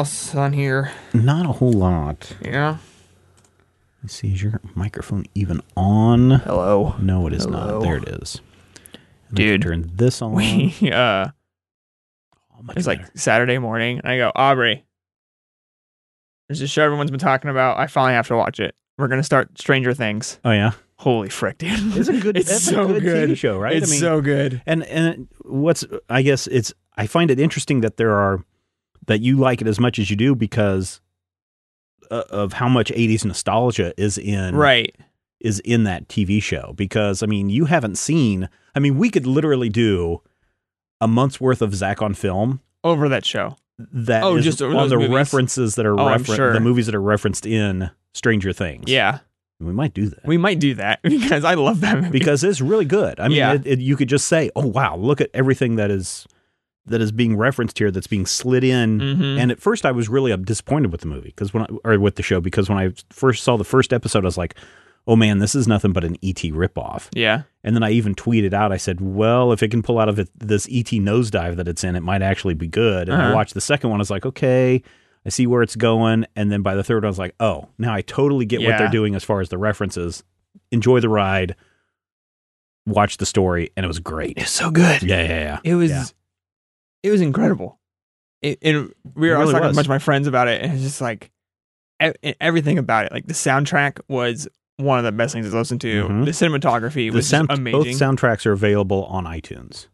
else on here? Not a whole lot. Yeah. Let's see, is your microphone even on? Hello. No, it is Hello. not. There it is. And I Dude. turn this on. We uh Oh, it's like. Saturday morning and I go, Aubrey. There's a show everyone's been talking about. I finally have to watch it. We're gonna start Stranger Things. oh yeah, Holy frick, dude. it's a good. it's so a good, good. TV show, right? It's so good. And and what's I guess it's I find it interesting that there are that you like it as much as you do because uh, of how much 80s nostalgia is in Right. is in that TV show because I mean you haven't seen I mean we could literally do a month's worth of Zach on film Over that show. that Oh, just over on the movies? references that are Oh, refer- sure. the movies that are referenced in Stranger Things. Yeah. we might do that. We might do that because I love that movie. because it's really good. I mean, Yeah. it, it, you could just say, "Oh wow, look at everything that is that is being referenced here. That's being slid in." Mhm. And at first, I was really disappointed with the movie because when I, or with the show because when I first saw the first episode, I was like, "Oh man, this is nothing but an ET ripoff." Yeah. And then I even tweeted out, I said, "Well, if it can pull out of it this ET nosedive that it's in, it might actually be good." And I Uh-huh. watched the second one. I was like, "Okay." I see where it's going, and then by the third, one, I was like, "Oh, now I totally get what they're doing as far as the references. Enjoy the ride, watch the story, and it was great. It's so good. Yeah, yeah, yeah. It was Yeah. It was incredible. It, and we were It I was really talking to a was. bunch of my friends about it, and it's just like e- everything about it. Like the soundtrack was one of the best things to listen to. Mhm. The cinematography The was sound, just both soundtracks are available on iTunes.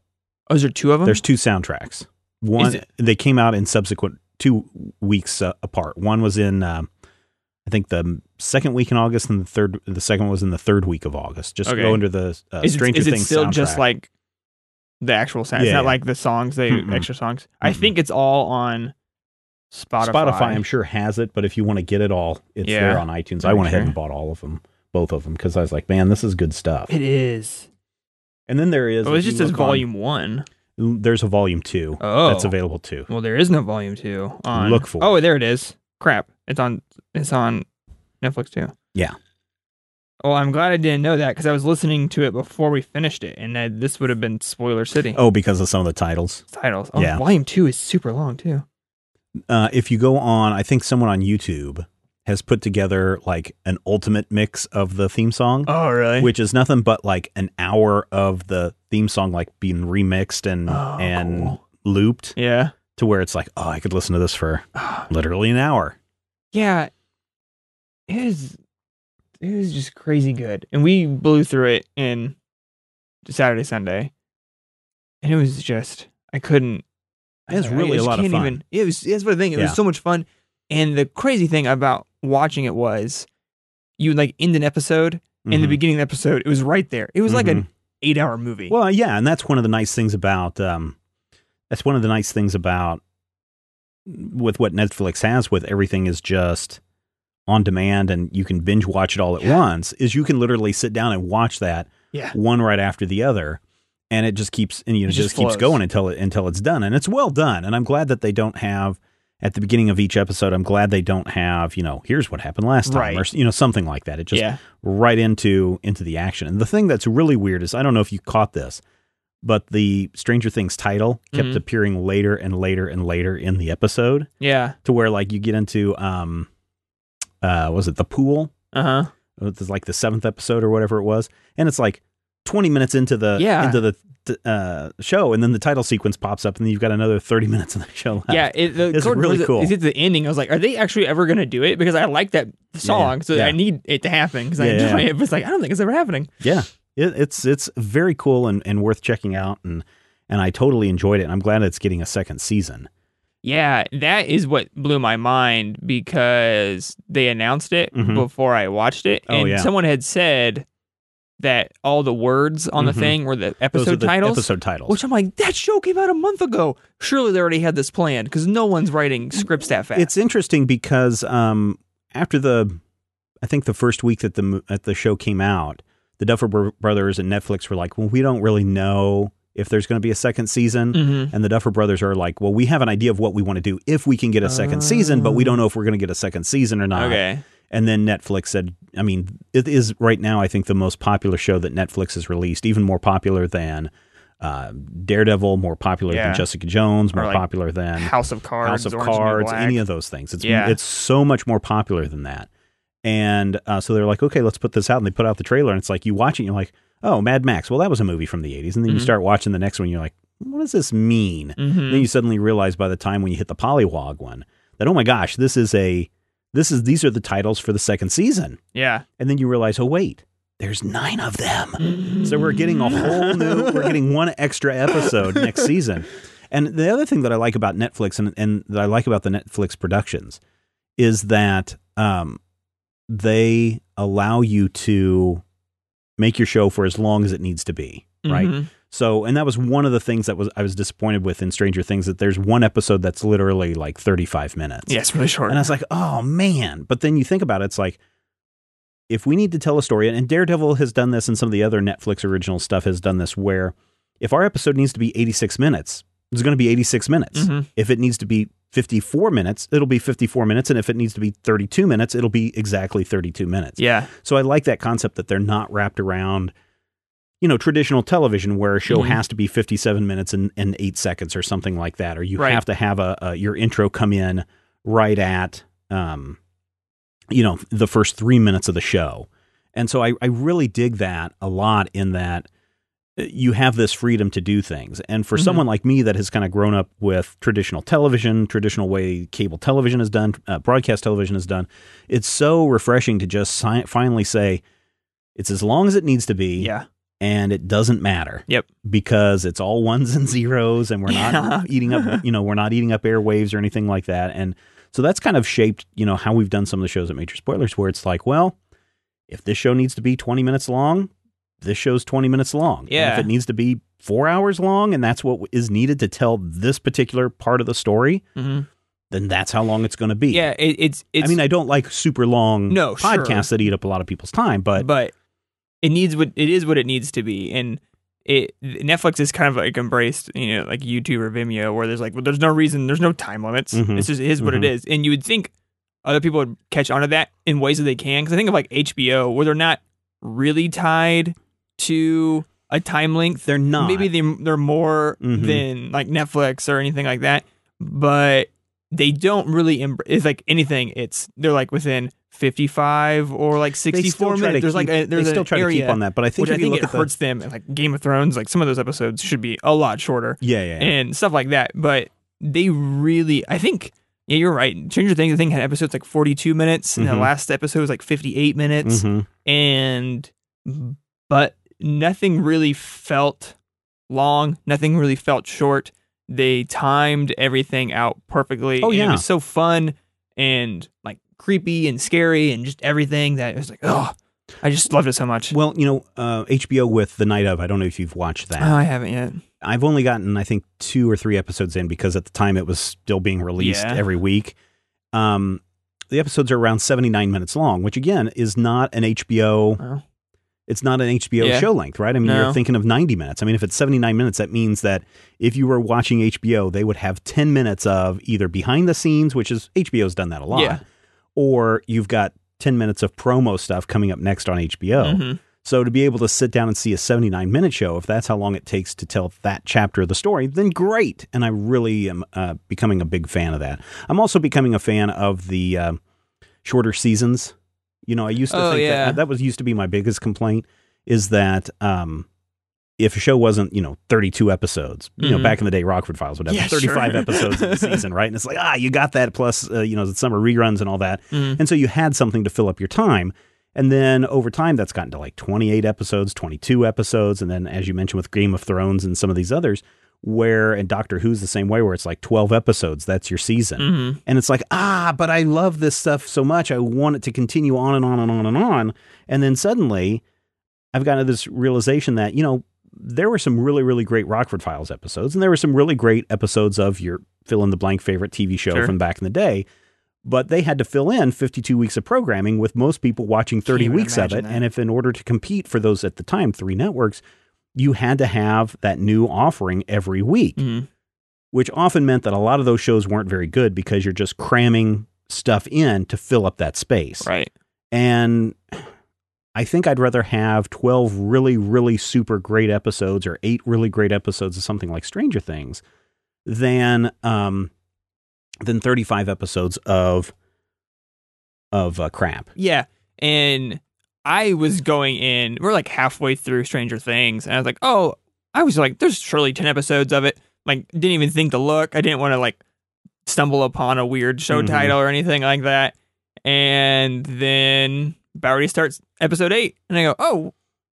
oh, is there two of them? There's two soundtracks. One it- they came out in subsequent two weeks uh, apart. One was in um, I think the second week in August, and the third the second was in the third week of August. Just Okay. go under the uh, is it, Stranger is it Things still just like the actual sound? Yeah, it's not yeah. like the songs, they Mm-mm. extra songs. I Mm-mm. think it's all on Spotify. Spotify? I'm sure has it, but if you want to get it all, it's Yeah. there on iTunes. I went ahead and bought all of them, both of them, because I was like, man, this is good stuff. It is. And then there is Oh, it just says look on- volume one. there's a volume two Oh. that's available too. Well, there is no volume two on. Look for Oh, there it is. Crap! It's on. It's on Netflix too. Yeah. Well, I'm glad I didn't know that because I was listening to it before we finished it, and uh, this would have been spoiler city Oh, because of some of the titles. titles. Oh, yeah. volume two is super long too. uh, if you go on, I think someone on YouTube has put together like an ultimate mix of the theme song, Oh, really? which is nothing but like an hour of the theme song like being remixed and Oh, and cool. looped yeah. to where it's like, oh, I could listen to this for literally an hour. Yeah. It is. It was just crazy good, and we blew through it in Saturday, Sunday, and it was just I couldn't. It was I- I really a lot of can't fun. Even, it was. That's what the thing. It Yeah. was so much fun, and the crazy thing about watching it was, you would, like end an episode in the Mhm. beginning of the episode. It was right there. It was like Mhm. an eight-hour movie. Well, yeah, and that's one of the nice things about um, that's one of the nice things about with what Netflix has with everything is just on demand and you can binge watch it all at Yeah. once. Is you can literally sit down and watch that yeah. one right after the other, and it just keeps and you know It just just, keeps going until it until it's done, and it's well done. And I'm glad that they don't have at the beginning of each episode. I'm glad they don't have you know here's what happened last time Right. or you know something like that. It just yeah. right into into the action. And the thing that's really weird is I don't know if you caught this, but the Stranger Things title kept Mhm. appearing later and later and later in the episode Yeah. to where like you get into um uh was it the pool? Uh huh. It was like the seventh episode or whatever it was, and it's like twenty minutes into the Yeah. into the uh, show, and then the title sequence pops up, and then you've got another thirty minutes of the show left. Yeah, it, the, It's Gordon, really was cool. Is it the ending? I was like, are they actually ever going to do it? Because I like that song, so yeah. I need it to happen because I enjoy yeah. it. But it's like I don't think it's ever happening. yeah. It, it's it's very cool and, and worth checking out, and and I totally enjoyed it. And I'm glad it's getting a second season. Yeah, that is what blew my mind because they announced it Mhm. before I watched it, Oh, and yeah. someone had said that all the words on Mhm. the thing were the episode the titles. Episode titles. Which I'm like, that show came out a month ago. Surely they already had this planned because no one's writing scripts that fast. It's interesting because um, after the, I think the first week that the that the show came out, the Duffer Brothers and Netflix were like, "Well, we don't really know if there's going to be a second season." Mhm. And the Duffer Brothers are like, "Well, we have an idea of what we want to do if we can get a second season, but we don't know if we're going to get a second season or not." okay. And then Netflix said, "I mean, it is right now. I think the most popular show that Netflix has released, even more popular than." uh, Daredevil more popular Yeah. than Jessica Jones, more like popular than House of Cards, House of Orange is the New Cards, any of those things. It's Yeah. it's so much more popular than that. And uh, so they're like, okay, let's put this out. And they put out the trailer, and it's like you watch it, and you're like, oh, Mad Max. Well, that was a movie from the '80s, and then you Mhm. start watching the next one, you're like, what does this mean? Mhm. Then you suddenly realize by the time when you hit the Polywog one that oh my gosh, this is a this is these are the titles for the second season. yeah. And then you realize, oh wait, there's nine of them. So we're getting a whole new we're getting one extra episode next season. And the other thing that I like about Netflix and, and that I like about the Netflix productions is that um, they allow you to make your show for as long as it needs to be. Right. Mhm. So, and that was one of the things that was I was disappointed with in Stranger Things that there's one episode that's literally like 35 minutes. Yeah, it's really short. And I was like, oh man. But then you think about it, it's like, if we need to tell a story, and Daredevil has done this, and some of the other Netflix original stuff has done this, where if our episode needs to be 86 minutes, it's going to be 86 minutes. Mhm. If it needs to be 54 minutes, it'll be 54 minutes. And if it needs to be 32 minutes, it'll be exactly 32 minutes. yeah. So I like that concept that they're not wrapped around, you know, traditional television where a show Mhm. has to be 57 minutes and, and eight seconds or something like that, or you Right. have to have a, a your intro come in right at, um, you know, the first three minutes of the show. And so I, I really dig that a lot in that you have this freedom to do things. And for Mhm. someone like me that has kind of grown up with traditional television, traditional way cable television is done, uh, broadcast television is done, it's so refreshing to just si- finally say, it's as long as it needs to be, Yeah. and it doesn't matter. Yep. Because it's all ones and zeros, and we're not eating up, you know, we're not eating up airwaves or anything like that. And so that's kind of shaped, you know, how we've done some of the shows at Major Spoilers, where it's like, well, if this show needs to be 20 minutes long, this show's 20 minutes long. And Yeah. if it needs to be four hours long, and that's what is needed to tell this particular part of the story, hmm then that's how long it's going to be. Yeah. It, it's it's. I mean, I don't like super long No, sure. podcasts that eat up a lot of people's time, but but it needs what it is what it needs to be and it Netflix is kind of like embraced you know like YouTube or Vimeo where there's like well, there's no reason there's no time limits Mhm. it's just it is what it Mhm. is and you would think other people would catch on to that in ways that they can because I think of like HBO where they're not really tied to a time length they're not. maybe they they're more Mhm. than like Netflix or anything like that, but they don't really. It's like anything. It's they're like within fifty five or like they sixty still four try minutes. to There's keep, like a, there's they still an try area, to keep on that, but I think I you think look it at the, hurts them. Like Game of Thrones, like some of those episodes should be a lot shorter yeah, yeah, yeah. and stuff like that. But they really, I think. Yeah, you're right. Stranger Things, I think, had episodes like 42 minutes, and the Mhm. last episode was like 58 minutes Mhm. and but nothing really felt long nothing really felt short they timed everything out perfectly Oh, yeah. it was so fun and like creepy and scary and just everything that it was like oh i just loved it so much Well, you know, uh, HBO with The Night of, I don't know if you've watched that. oh, i haven't yet I've only gotten, I think, two or three episodes in because at the time it was still being released Yeah. every week. Um, the episodes are around 79 minutes long, which again is not an HBO. Oh. It's not an HBO Yeah. show length, right? I mean, No. you're thinking of 90 minutes. I mean, if it's 79 minutes, that means that if you were watching HBO, they would have 10 minutes of either behind the scenes, which is HBO's done that a lot, Yeah. or you've got 10 minutes of promo stuff coming up next on HBO. Mhm. So to be able to sit down and see a 79 minute show, if that's how long it takes to tell that chapter of the story, then great. And I really am uh, becoming a big fan of that. I'm also becoming a fan of the uh, shorter seasons. You know, I used to Oh, think yeah. that that was used to be my biggest complaint is that um, if a show wasn't, you know, 32 episodes, you know, Mhm. back in the day, Rockford Files would have Yeah, 35 sure. episodes in the season, right? And it's like, ah, you got that plus, uh, you know, the summer reruns and all that. Mhm. And so you had something to fill up your time. And then over time, that's gotten to like 28 episodes, 22 episodes. And then, as you mentioned, with Game of Thrones and some of these others, where, and Doctor Who's the same way, where it's like 12 episodes, that's your season. Mhm. And it's like, ah, but I love this stuff so much. I want it to continue on and on and on and on. And then suddenly, I've gotten to this realization that, you know, there were some really, really great Rockford Files episodes, and there were some really great episodes of your fill in the blank favorite TV show Sure. from back in the day. But they had to fill in 52 weeks of programming with most people watching 30 weeks of it. that. And if in order to compete for those at the time, three networks, you had to have that new offering every week Mhm. which often meant that a lot of those shows weren't very good because you're just cramming stuff in to fill up that space. right And I think I'd rather have 12 really, really super great episodes or eight really great episodes of something like Stranger Things than um, than 35 episodes of of uh, crap. Yeah. And I was going in, we're like halfway through Stranger Things, and I was like, oh, I was like, there's surely 10 episodes of it. Like, didn't even think to look. I didn't want to like stumble upon a weird show Mhm. title or anything like that. And then Aubrey starts episode eight, and I go, oh,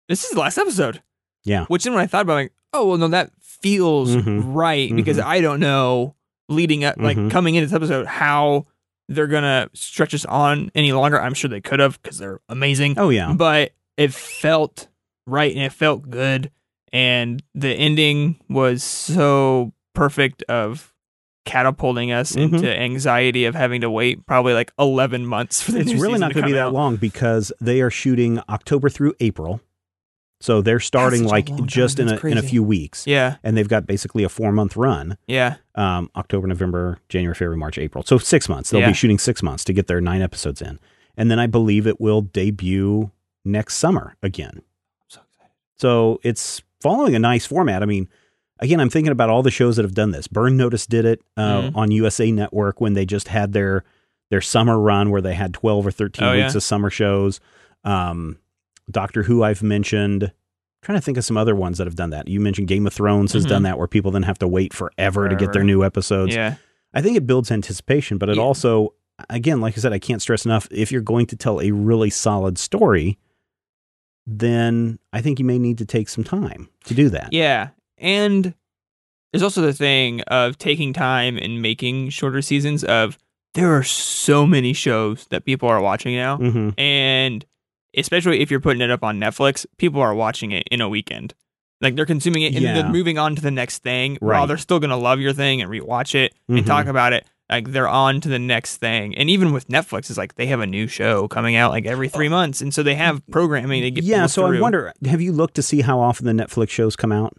this is the last episode. Yeah. Which then when I thought about it, like, oh, well, no, that feels Mhm. right because Mhm. I don't know leading up, like Mhm. coming into this episode, how they're gonna stretch us on any longer. I'm sure they could have because they're amazing, Oh yeah. but it felt right and it felt good, and the ending was so perfect of catapulting us Mhm. into anxiety of having to wait probably like 11 months for the It's really not going to be come that long because they are shooting October through April. So they're starting like just in a in a few weeks. Yeah, And they've got basically a 4-month run. yeah, Um, October, November, January, February, March, April. So 6 months. They'll Yeah. be shooting 6 months to get their 9 episodes in. And then I believe it will debut next summer again. so. So it's following a nice format. I mean, again, I'm thinking about all the shows that have done this. Burn Notice did it uh, Mhm. on USA Network when they just had their their summer run where they had 12 or 13 Oh, weeks yeah. of summer shows. Um, Doctor Who, I've mentioned. trying to think of some other ones that have done that. You mentioned Game of Thrones has Mhm. done that, where people then have to wait forever, to get their new episodes. Yeah, I think it builds anticipation, but it Yeah. also, again, like I said, I can't stress enough. If you're going to tell a really solid story, then I think you may need to take some time to do that. Yeah. And there's also the thing of taking time and making shorter seasons of there are so many shows that people are watching now. hmm And especially if you're putting it up on Netflix, people are watching it in a weekend. Like they're consuming it and Yeah. then moving on to the next thing Right. while they're still going to love your thing and rewatch it Mhm. and talk about it. Like they're on to the next thing. And even with Netflix, it's like they have a new show coming out like every three months. And so they have programming to get Yeah, so I wonder, have you looked to see how often the Netflix shows come out?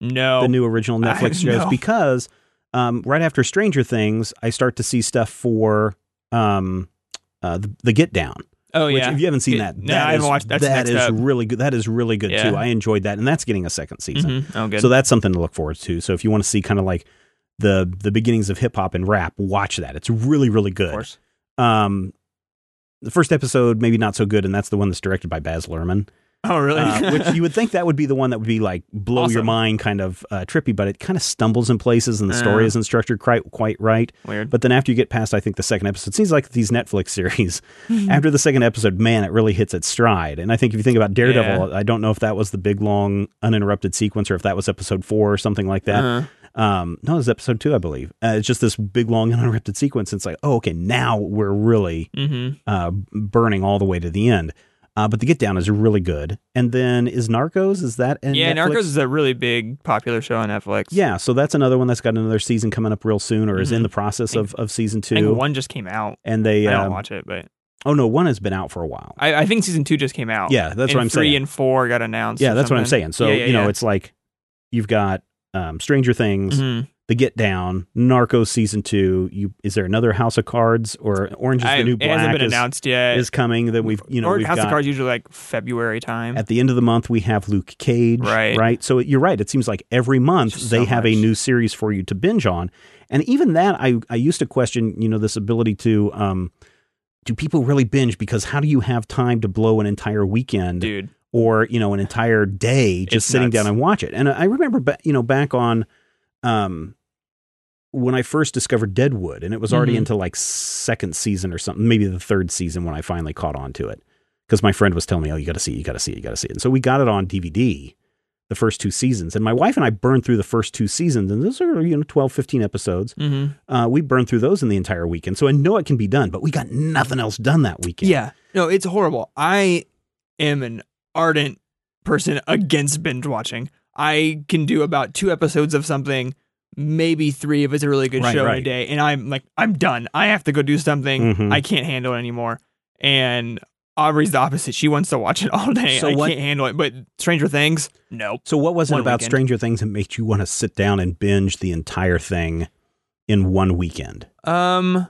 No. The new original Netflix shows? no. Because um, right after Stranger Things, I start to see stuff for um, uh, the, the Get Down. Oh, Which, yeah. if you haven't seen that, no, that I haven't is- watched- that's that next is up. really good. That is really good Yeah. too. I enjoyed that, and that's getting a second season. Mhm. Oh, good. So that's something to look forward to. So if you want to see kind of like the the beginnings of hip hop and rap, watch that. It's really really of good. course. Um, the first episode maybe not so good, and that's the one that's directed by Baz Luhrmann, Oh, really? uh, which you would think that would be the one that would be like blow your mind, kind of uh, trippy, but it kind of stumbles in places, and the story Uh. isn't structured quite quite right. Weird. But then after you get past, I think the second episode, it seems like these Netflix series. after the second episode, man, it really hits its stride. And I think if you think about Daredevil, I don't know if that was the big long uninterrupted sequence or if that was episode four or something like that. Uh-huh. Um, no, it was episode two, I believe. Uh, it's just this big, long, uninterrupted sequence. It's like, oh, okay, now we're really hmm uh, burning all the way to the end. Uh, but the Get Down is really good. And then is Narcos? Is that Yeah, Netflix? Narcos is a really big, popular show on Netflix. Yeah, so that's another one that's got another season coming up real soon, or is in Mhm. the process of, of season two. one just came out. and they, I don't um, watch it, but oh no, one has been out for a while. I, I think season two just came out. yeah, that's and what I'm three saying. and four got announced. yeah, that's what I'm saying. So Yeah, yeah, you know, yeah. it's like you've got um, Stranger Things, Mhm. The Get Down, Narcos season two. You is there another House of Cards or Orange is I- the New it hasn't been is, announced yet. is coming? That we've you know or we've House got of Cards usually like February time. at the end of the month we have Luke Cage, Right. Right. So you're right. It seems like every month Just they so have a new series for you to binge on, and even that I I used to question you know this ability to um. Do people really binge? Because how do you have time to blow an entire weekend Dude, or you know an entire day just It's sitting nuts. down and watch it. And I remember, ba- you know, back on um, when I first discovered Deadwood, and it was already Mhm. into like second season or something, maybe the third season when I finally caught on to it. Because my friend was telling me, "Oh, you got to see, it, you got to see, it, you got to see it." And so we got it on DVD, the first two seasons. And my wife and I burned through the first two seasons, and those are you know 12, 15 episodes. hmm Uh, we burned through those in the entire weekend. So I know it can be done, but we got nothing else done that weekend. yeah, no, it's horrible. I am an ardent person against binge watching. I can do about two episodes of something, maybe three if it's a really good Right, show in a day, and I'm like, I'm done. I have to go do something. Mhm. I can't handle it anymore. And Aubrey's the opposite. She wants to watch it all day. So I what- can't handle it. But Stranger Things, nope. So what was it One about weekend. Stranger Things that made you want to sit down and binge the entire thing in one weekend? Um,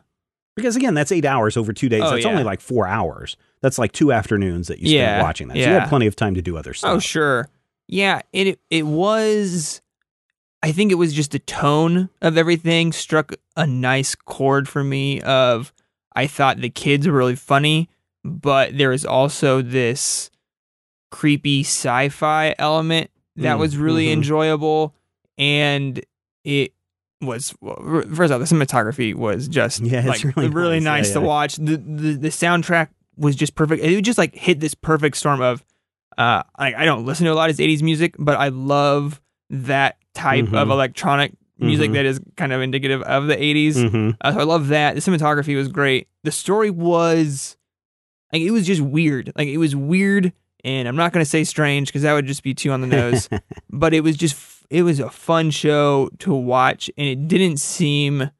Because again, that's eight hours over two days. Oh, that's yeah. only like four hours. That's like two afternoons that you spend Yeah, watching that. So you yeah. had plenty of time to do other stuff. Oh, sure. Yeah, and it it was I think it was just the tone of everything struck a nice chord for me of I thought the kids were really funny, but there was also this creepy sci-fi element that Mm, was really mhm. enjoyable and it was well, first off the cinematography was just Yeah, like really nice. Yeah, to yeah. watch the, the the soundtrack was just perfect it just like hit this perfect storm of uh I, I don't listen to a lot of 80s music but i love that type of Mhm. electronic music Mhm. that is kind of indicative of the 80s Mhm. uh, so i love that the cinematography was great the story was like it was just weird like it was weird and i'm not going to say strange because that would just be too on the nose but it was just f- it was a fun show to watch and it didn't seem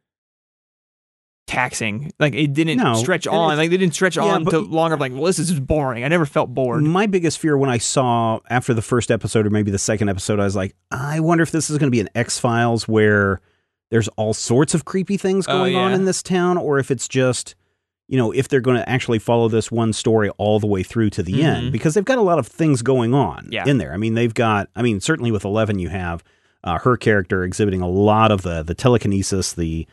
taxing like it didn't No, stretch on like they didn't stretch Yeah, on to longer of like well this is just boring i never felt bored My biggest fear when I saw after the first episode or maybe the second episode, I was like, I wonder if this is going to be an X Files where there's all sorts of creepy things Oh, going on in this town, or if it's just, you know, if they're going to actually follow this one story all the way through to the Mhm. end, because they've got a lot of things going on Yeah. in there. I mean, they've got, I mean, certainly with Eleven, you have uh, her character exhibiting a lot of the the telekinesis, the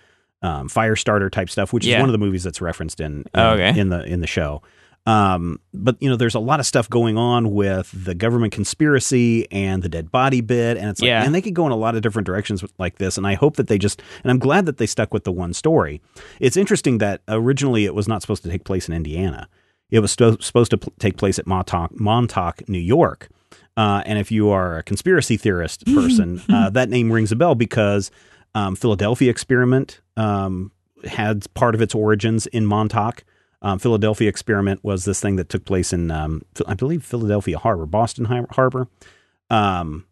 um, fire starter type stuff, which is one of the movies that's referenced in in, Oh, okay. in the in the show. Um, but you know, there's a lot of stuff going on with the government conspiracy and the dead body bit, and it's like, Yeah. and they could go in a lot of different directions with- like this. And I hope that they just, and I'm glad that they stuck with the one story. It's interesting that originally it was not supposed to take place in Indiana. It was sto- supposed to pl- take place at Montauk, Montauk, New York. Uh, and if you are a conspiracy theorist person, uh, that name rings a bell because um, Philadelphia Experiment um, had part of its origins in Montauk. Um, Philadelphia Experiment was this thing that took place in, um, I believe, Philadelphia Harbor, Boston Harbor, um,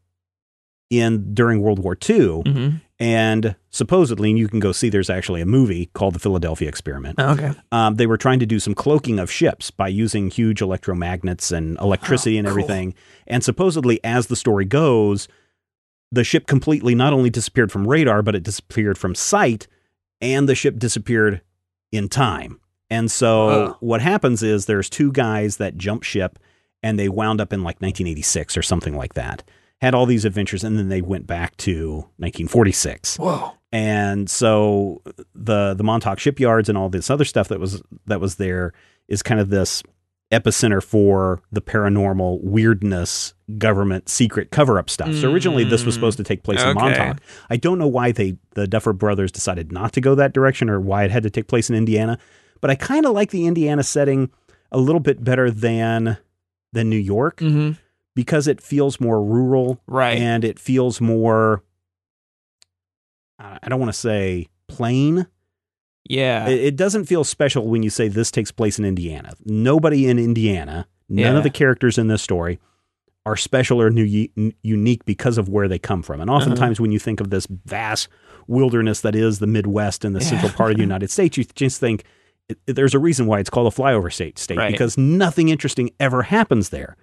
in during World War II. hmm And supposedly, and you can go see, there's actually a movie called The Philadelphia Experiment. Oh, okay Um, they were trying to do some cloaking of ships by using huge electromagnets and electricity Oh, and cool. everything. And supposedly, as the story goes, the ship completely not only disappeared from radar, but it disappeared from sight, and the ship disappeared in time. And so, what happens is there's two guys that jump ship, and they wound up in like 1986 or something like that. Had all these adventures, and then they went back to 1946 whoa and so the the Montauk shipyards and all this other stuff that was that was there is kind of this epicenter for the paranormal weirdness government secret cover up stuff. So originally this was Mm. supposed to take place in Montauk. I don't know why they the Duffer brothers decided not to go that direction or why it had to take place in Indiana, but I kind of like the Indiana setting a little bit better than than New York hmm because it feels more rural right and it feels more I don't want to say plain. Yeah It, it doesn't feel special when you say this takes place in Indiana. Nobody in Indiana, none Yeah. of the characters in this story are special or new, unique because of where they come from. And Uh-huh. oftentimes when you think of this vast wilderness that is the Midwest and the Yeah. central part of the United States, you just think there's a reason why it's called a flyover state state Right. because nothing interesting ever happens there.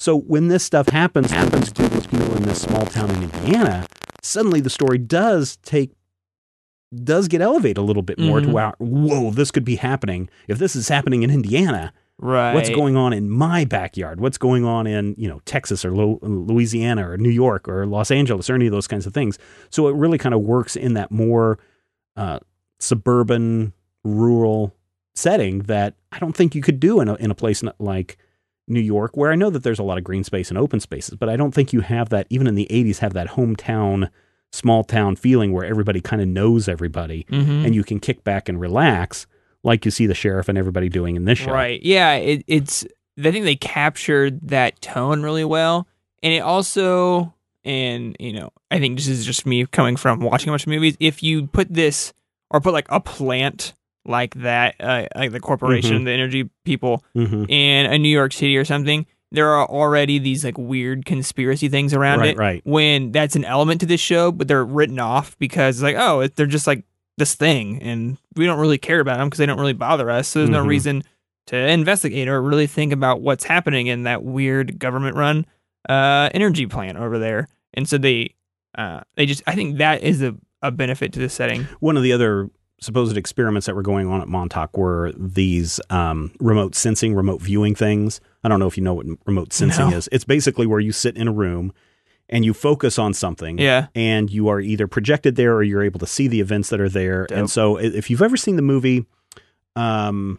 So when this stuff happens, happens to these people in this small town in Indiana, suddenly the story does take does get elevated a little bit more to Mhm. wow, whoa, this could be happening. If this is happening in Indiana, right what's going on in my backyard? What's going on in you know Texas or Louisiana or New York or Los Angeles or any of those kinds of things? So it really kind of works in that more uh, suburban, rural setting that I don't think you could do in a, in a place like New York, where I know that there's a lot of green space and open spaces, but I don't think you have that even in the 80s have that hometown, small town feeling where everybody kind of knows everybody Mhm. and you can kick back and relax like you see the sheriff and everybody doing in this show. Right. Yeah. It, it's. I think they captured that tone really well, and it also, and you know, I think this is just me coming from watching a bunch of movies. If you put this or put like a plant like that, uh, like the corporation, Mm-hmm. the energy people hmm in a New York City or something, there are already these like weird conspiracy things around Right, it. right. When that's an element to this show, but they're written off because it's like, oh, it- they're just like this thing, and we don't really care about them because they don't really bother us. So there's no Mhm. reason to investigate or really think about what's happening in that weird government-run uh, energy plant over there. And so they, uh, they just, I think that is a, a benefit to the setting. One of the other supposed experiments that were going on at Montauk were these um, remote sensing, remote viewing things. I don't know if you know what remote sensing No. is. It's basically where you sit in a room and you focus on something. Yeah. And you are either projected there or you're able to see the events that are there. Dope. And so if you've ever seen the movie, um,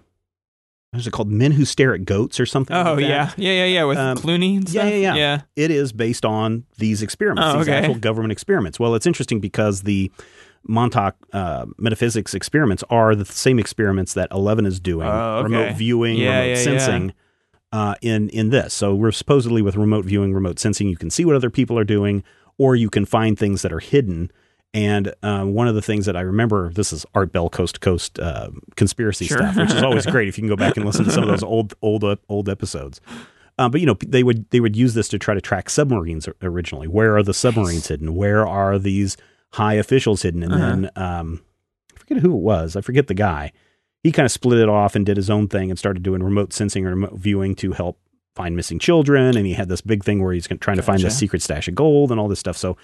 what is it called? Men Who Stare at Goats or something? Oh like that? yeah, yeah, yeah, yeah. With Um, Clooney and yeah, yeah, yeah. yeah. it is based on these experiments, Oh, these okay. actual government experiments. Well, it's interesting because the Montauk uh, metaphysics experiments are the same experiments that Eleven is doing, Oh, okay. remote viewing, Yeah, remote yeah, sensing. Uh, in in this, so we're supposedly with remote viewing, remote sensing, you can see what other people are doing, or you can find things that are hidden. And uh, one of the things that I remember, this is Art Bell Coast to Coast uh, conspiracy Sure. stuff, which is always great if you can go back and listen to some of those old old old episodes. Uh, but you know, they would they would use this to try to track submarines originally. Where are the submarines hidden? Where are these high officials hidden? And Uh-huh. then um, I forget who it was. I forget the guy. He kind of split it off and did his own thing and started doing remote sensing or remote viewing to help find missing children. And he had this big thing where he's trying to find the secret stash of gold and all this stuff. So,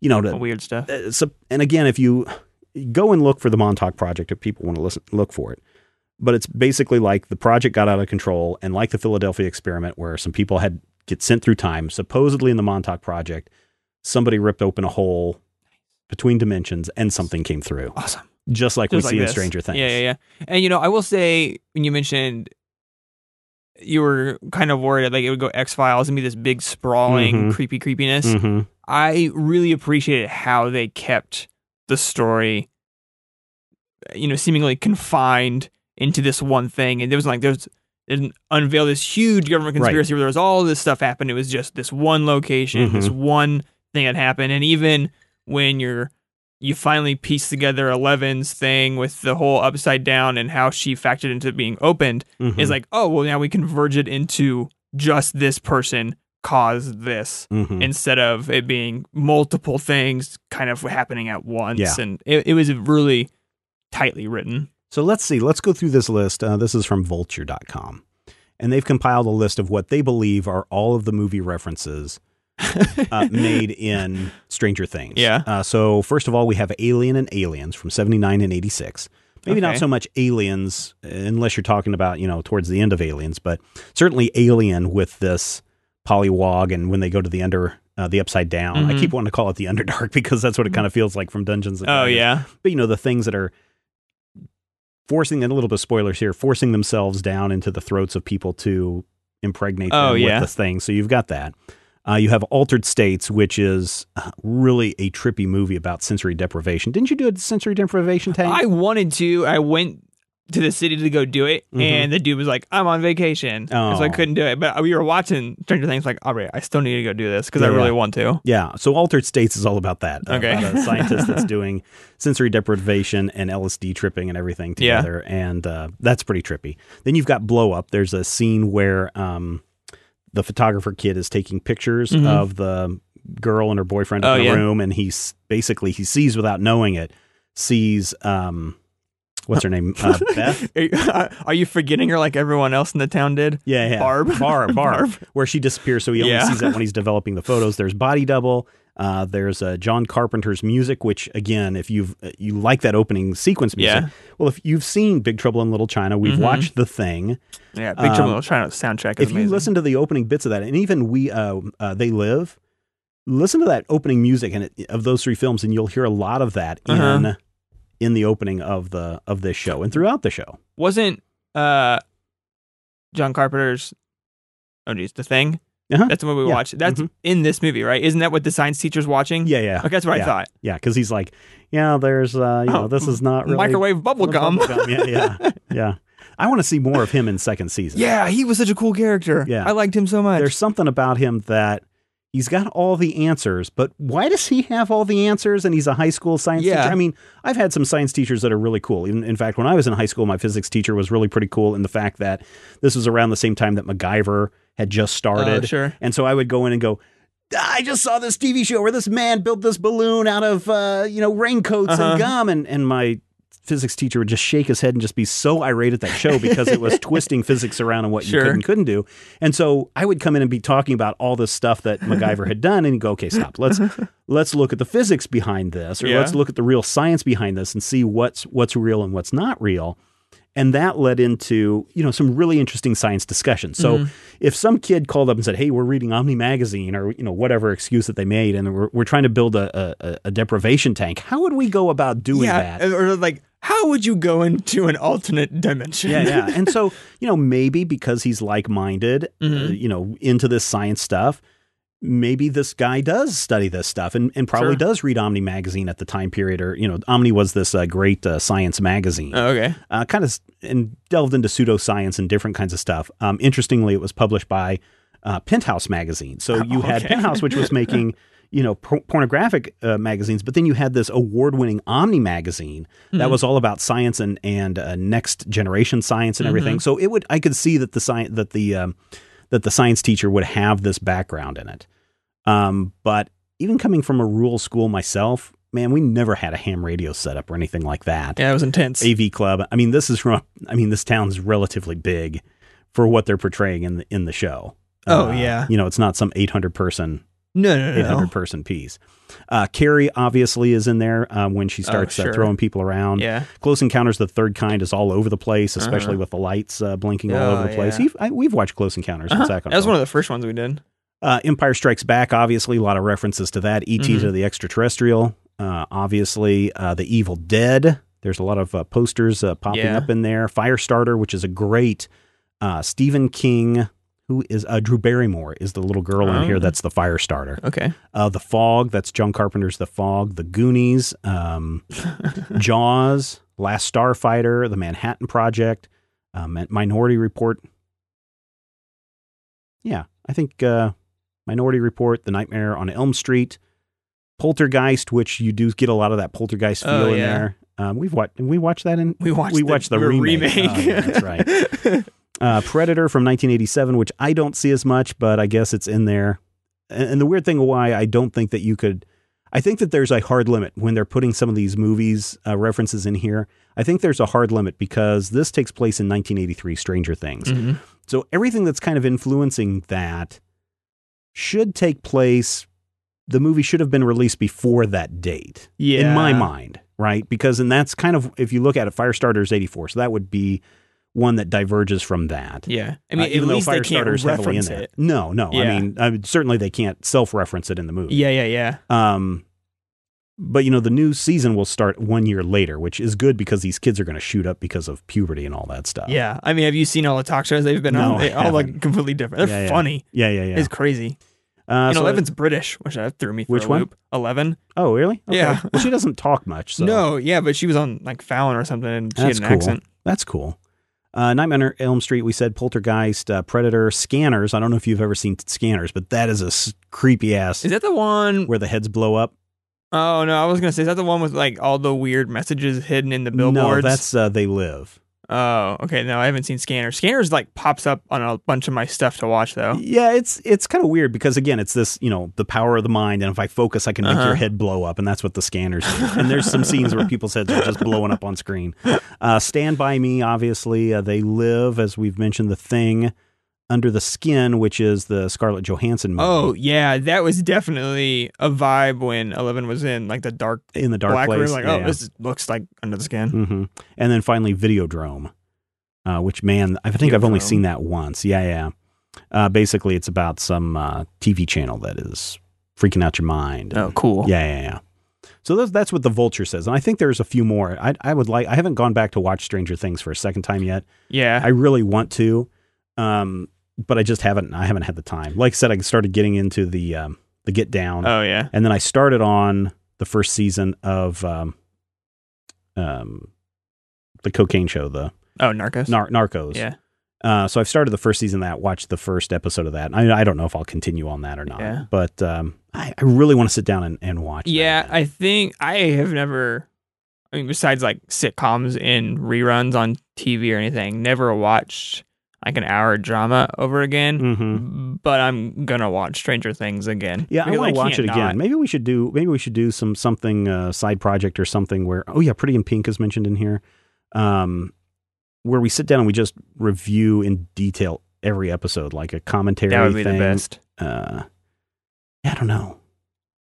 you know, to, weird stuff. uh, so, and again, if you go and look for the Montauk Project, if people want to listen, look for it. But it's basically like the project got out of control, and like the Philadelphia experiment, where some people had get sent through time. Supposedly in the Montauk Project, somebody ripped open a hole between dimensions, and something came through, Awesome. just like Just we like see in. Stranger Things. Yeah, yeah, yeah. And you know, I will say when you mentioned you were kind of worried that like it would go X Files and be this big sprawling Mhm. creepy creepiness. hmm I really appreciated how they kept the story, you know, seemingly confined into this one thing. And there was like there's it unveiled this huge government Right. conspiracy where there was all this stuff happened. It was just this one location, this Mm-hmm. one thing that happened. And even when you're you finally piece together Eleven's thing with the whole upside down and how she factored into being opened, Mm-hmm. is like, oh well now we converge it into just this person caused this Mhm. instead of it being multiple things kind of happening at once. Yeah. And it, it was really tightly written. So let's see. Let's go through this list. Uh, this is from vulture.com. And they've compiled a list of what they believe are all of the movie references uh, made in Stranger Things. Yeah. Uh, so, first of all, we have Alien and Aliens from 79 and 86. Maybe not so much Aliens, unless you're talking about, you know, towards the end of Aliens, but certainly Alien with this polywog and when they go to the under. Uh, the upside down. I Mhm. keep wanting to call it the Underdark because that's what it kind of feels like from Dungeons and Oh yeah. but you know the things that are forcing and a little bit of spoilers here forcing themselves down into the throats of people to impregnate them Oh, yeah. with this thing so you've got that uh, you have altered states which is uh, really a trippy movie about sensory deprivation didn't you do a sensory deprivation tank I wanted to. I went to the city to go do it, Mhm. and the dude was like, "I'm on vacation," and so I Oh. couldn't do it. But we were watching Stranger Things. Like, all right, I still need to go do this because I really yeah. want to. yeah so altered states is all about that uh, Okay. about a scientist that's doing sensory deprivation and lsd tripping and everything Yeah. together and uh, that's pretty trippy then you've got blow up there's a scene where um, the photographer kid is taking pictures Mhm. of the girl and her boyfriend Oh, in the yeah. room and he's basically he sees without knowing it sees um what's her name uh, beth Are you, are you forgetting her like everyone else in the town did? yeah, yeah. Barb. Barb, Barb, Barb. where she disappears. So he only Yeah. sees that when he's developing the photos. There's body double. Uh, there's uh, John Carpenter's music, which again, if you've uh, you like that opening sequence music, Yeah. well, if you've seen Big Trouble in Little China, we've Mhm. watched The Thing. Yeah, Big Trouble in Um, Little China soundtrack if you listen to the opening bits of that, and even we, uh, uh, They Live, listen to that opening music and it, of those three films, and you'll hear a lot of that in Uh-huh. in the opening of the of this show and throughout the show. wasn't uh John Carpenter's oh geez, the thing? Uh-huh. That's the one we Yeah. watched. That's Mhm. in this movie, right? Isn't that what the science teacher's watching? Yeah, yeah, Okay, that's what Yeah. I thought. yeah. Because he's like, yeah, there's, uh, you know, Oh, this is not really Microwave bubble gum. Bubblegum, Yeah, yeah, yeah. I want to see more of him in second season. yeah, he was such a cool character. Yeah. I liked him so much. There's something about him that he's got all the answers, but why does he have all the answers and he's a high school science Yeah. teacher? I mean, I've had some science teachers that are really cool. In, in fact, when I was in high school, my physics teacher was really pretty cool in the fact that this was around the same time that MacGyver had just started. Oh, sure. And so I would go in and go, I just saw this TV show where this man built this balloon out of uh, you know raincoats Uh-huh. and gum, and and my physics teacher would just shake his head and just be so irate at that show because it was twisting physics around and what you could and couldn't do. And so I would come in and be talking about all this stuff that MacGyver had done, and go, "Okay, stop. Let's let's look at the physics behind this, or Yeah. let's look at the real science behind this, and see what's what's real and what's not real." And that led into you know some really interesting science discussions. So Mhm. if some kid called up and said, "Hey, we're reading Omni magazine," or you know whatever excuse that they made, and we're, we're trying to build a, a, a deprivation tank, how would we go about doing yeah, that? or like, how would you go into an alternate dimension? yeah, yeah. And so, you know, maybe because he's like minded, Mhm. you know, into this science stuff, maybe this guy does study this stuff and, and probably Sure. does read Omni magazine at the time period. Or, you know, Omni was this uh, great uh, science magazine, Oh, okay. uh, kind of and delved into pseudoscience and different kinds of stuff. Um, interestingly, it was published by uh, Penthouse magazine. So you had Penthouse, which was making. You know, por- pornographic uh, magazines, but then you had this award-winning Omni magazine that Mhm. was all about science and and uh, next generation science and Mm-hmm. everything. So it would I could see that the science that the um, that the science teacher would have this background in it. Um, but even coming from a rural school myself, man, we never had a ham radio setup or anything like that. Yeah, it was intense. AV club. I mean, this is from. I mean, this town's relatively big for what they're portraying in the in the show. Oh, Uh, yeah. you know, it's not some 800 person No, no, no. 800 person piece. Uh, Carrie obviously is in there um, when she starts uh, Oh, sure. throwing people around. Yeah. Close Encounters of the Third Kind is all over the place, especially Uh-huh. with the lights uh, blinking all Oh, over the place. yeah. I, we've watched Close Encounters Uh-huh. That was one of the first ones we did. uh, Empire Strikes Back, obviously, a lot of references to that. E.T. Mhm. to the extraterrestrial, uh, obviously. Uh, the Evil Dead. There's a lot of uh, posters uh, popping Yeah. up in there. Firestarter, which is a great uh, Stephen King. Who is uh, Drew Barrymore is the little girl in Oh. here that's the Firestarter. Okay. Uh, the Fog, that's John Carpenter's The Fog. The Goonies, um, Jaws, Last Starfighter, The Manhattan Project, Mi- Minority Report. Yeah, I think uh, Minority Report, The Nightmare on Elm Street, Poltergeist, which you do get a lot of that poltergeist feel Oh, in there. Um, we've watched we watched that in We watched We the, watched the your remake. remake. Oh, yeah, that's right. uh, Predator from 1987, which I don't see as much, but I guess it's in there. And, and the weird thing why I don't think that you could, I think that there's a hard limit when they're putting some of these movies uh, references in here. I think there's a hard limit because this takes place in 1983, Stranger Things. Mhm. So everything that's kind of influencing that should take place. The movie should have been released before that date Yeah. in my mind, right? Because and that's kind of if you look at it, Firestarter is eighty four, so that would be one that diverges from that. Yeah. I Uh, mean, at even though least they can't Firestarter is heavily in there. it. No, no. I mean, I mean, certainly they can't self reference it in the movie. Yeah, yeah, yeah. Um, but you know, the new season will start one year later, which is good because these kids are going to shoot up because of puberty and all that stuff. Yeah. I mean, have you seen all the talk shows they've been No, on? They all like completely different. They're Yeah, yeah. funny. yeah, yeah, yeah. It's crazy. Uh, and so- Eleven's British, which that threw me for Which a one? loop. Eleven. oh, really? Okay. Yeah. Well, she doesn't talk much. So No, yeah, but she was on like Fallon or something, and she That's had an cool. accent. That's cool. Uh, Nightmare Elm Street, we said Poltergeist, uh, Predator, Scanners. I don't know if you've ever seen Scanners, but that is a s- creepy ass Is that the one where the heads blow up. Oh no, I was gonna say is that the one with like all the weird messages hidden in the billboards? No, that's uh, They Live. Oh okay. No, I haven't seen Scanners. Scanners like pops up on a bunch of my stuff to watch though. Yeah, it's it's kind of weird because again, it's this you know the power of the mind, and if I focus, I can make Uh-huh. your head blow up, and that's what the scanners do. and there's some scenes where people's heads are just blowing up on screen. Uh, Stand by Me, obviously, uh, they live as we've mentioned. The Thing, Under the Skin, which is the Scarlett Johansson movie. Oh yeah, that was definitely a vibe when Eleven was in like the dark, in the dark black place. room. Like Yeah, oh, this looks like Under the Skin. hmm And then finally, Videodrome, uh, which man, I think I've only seen that once. Yeah, yeah. Uh, basically, it's about some uh, TV channel that is freaking out your mind. Oh, cool. Yeah, yeah, yeah. So that's, that's what the Vulture says, and I think there's a few more. I, I would like. I haven't gone back to watch Stranger Things for a second time yet. yeah. I really want to, um, but I just haven't. I haven't had the time. Like I said, I started getting into the um, the Get Down, oh yeah. and then I started on the first season of um, um, the Cocaine Show, the Oh, Narcos. Nar- Narcos. Yeah. Uh, so I've started the first season of that, watched the first episode of that. I, I don't know if I'll continue on that or not, Yeah. but um, I, I really want to sit down and, and watch. Yeah. I think I have never. I mean, besides like sitcoms and reruns on TV or anything, never watched like an hour drama over again. hmm But I'm gonna watch Stranger Things again. Yeah, I want to watch it again. not. Maybe we should do. Maybe we should do some something uh, side project or something where. Oh yeah, Pretty in Pink is mentioned in here. Um, where we sit down and we just review in detail every episode, like a commentary. That would be thing. the best. Uh, I don't know.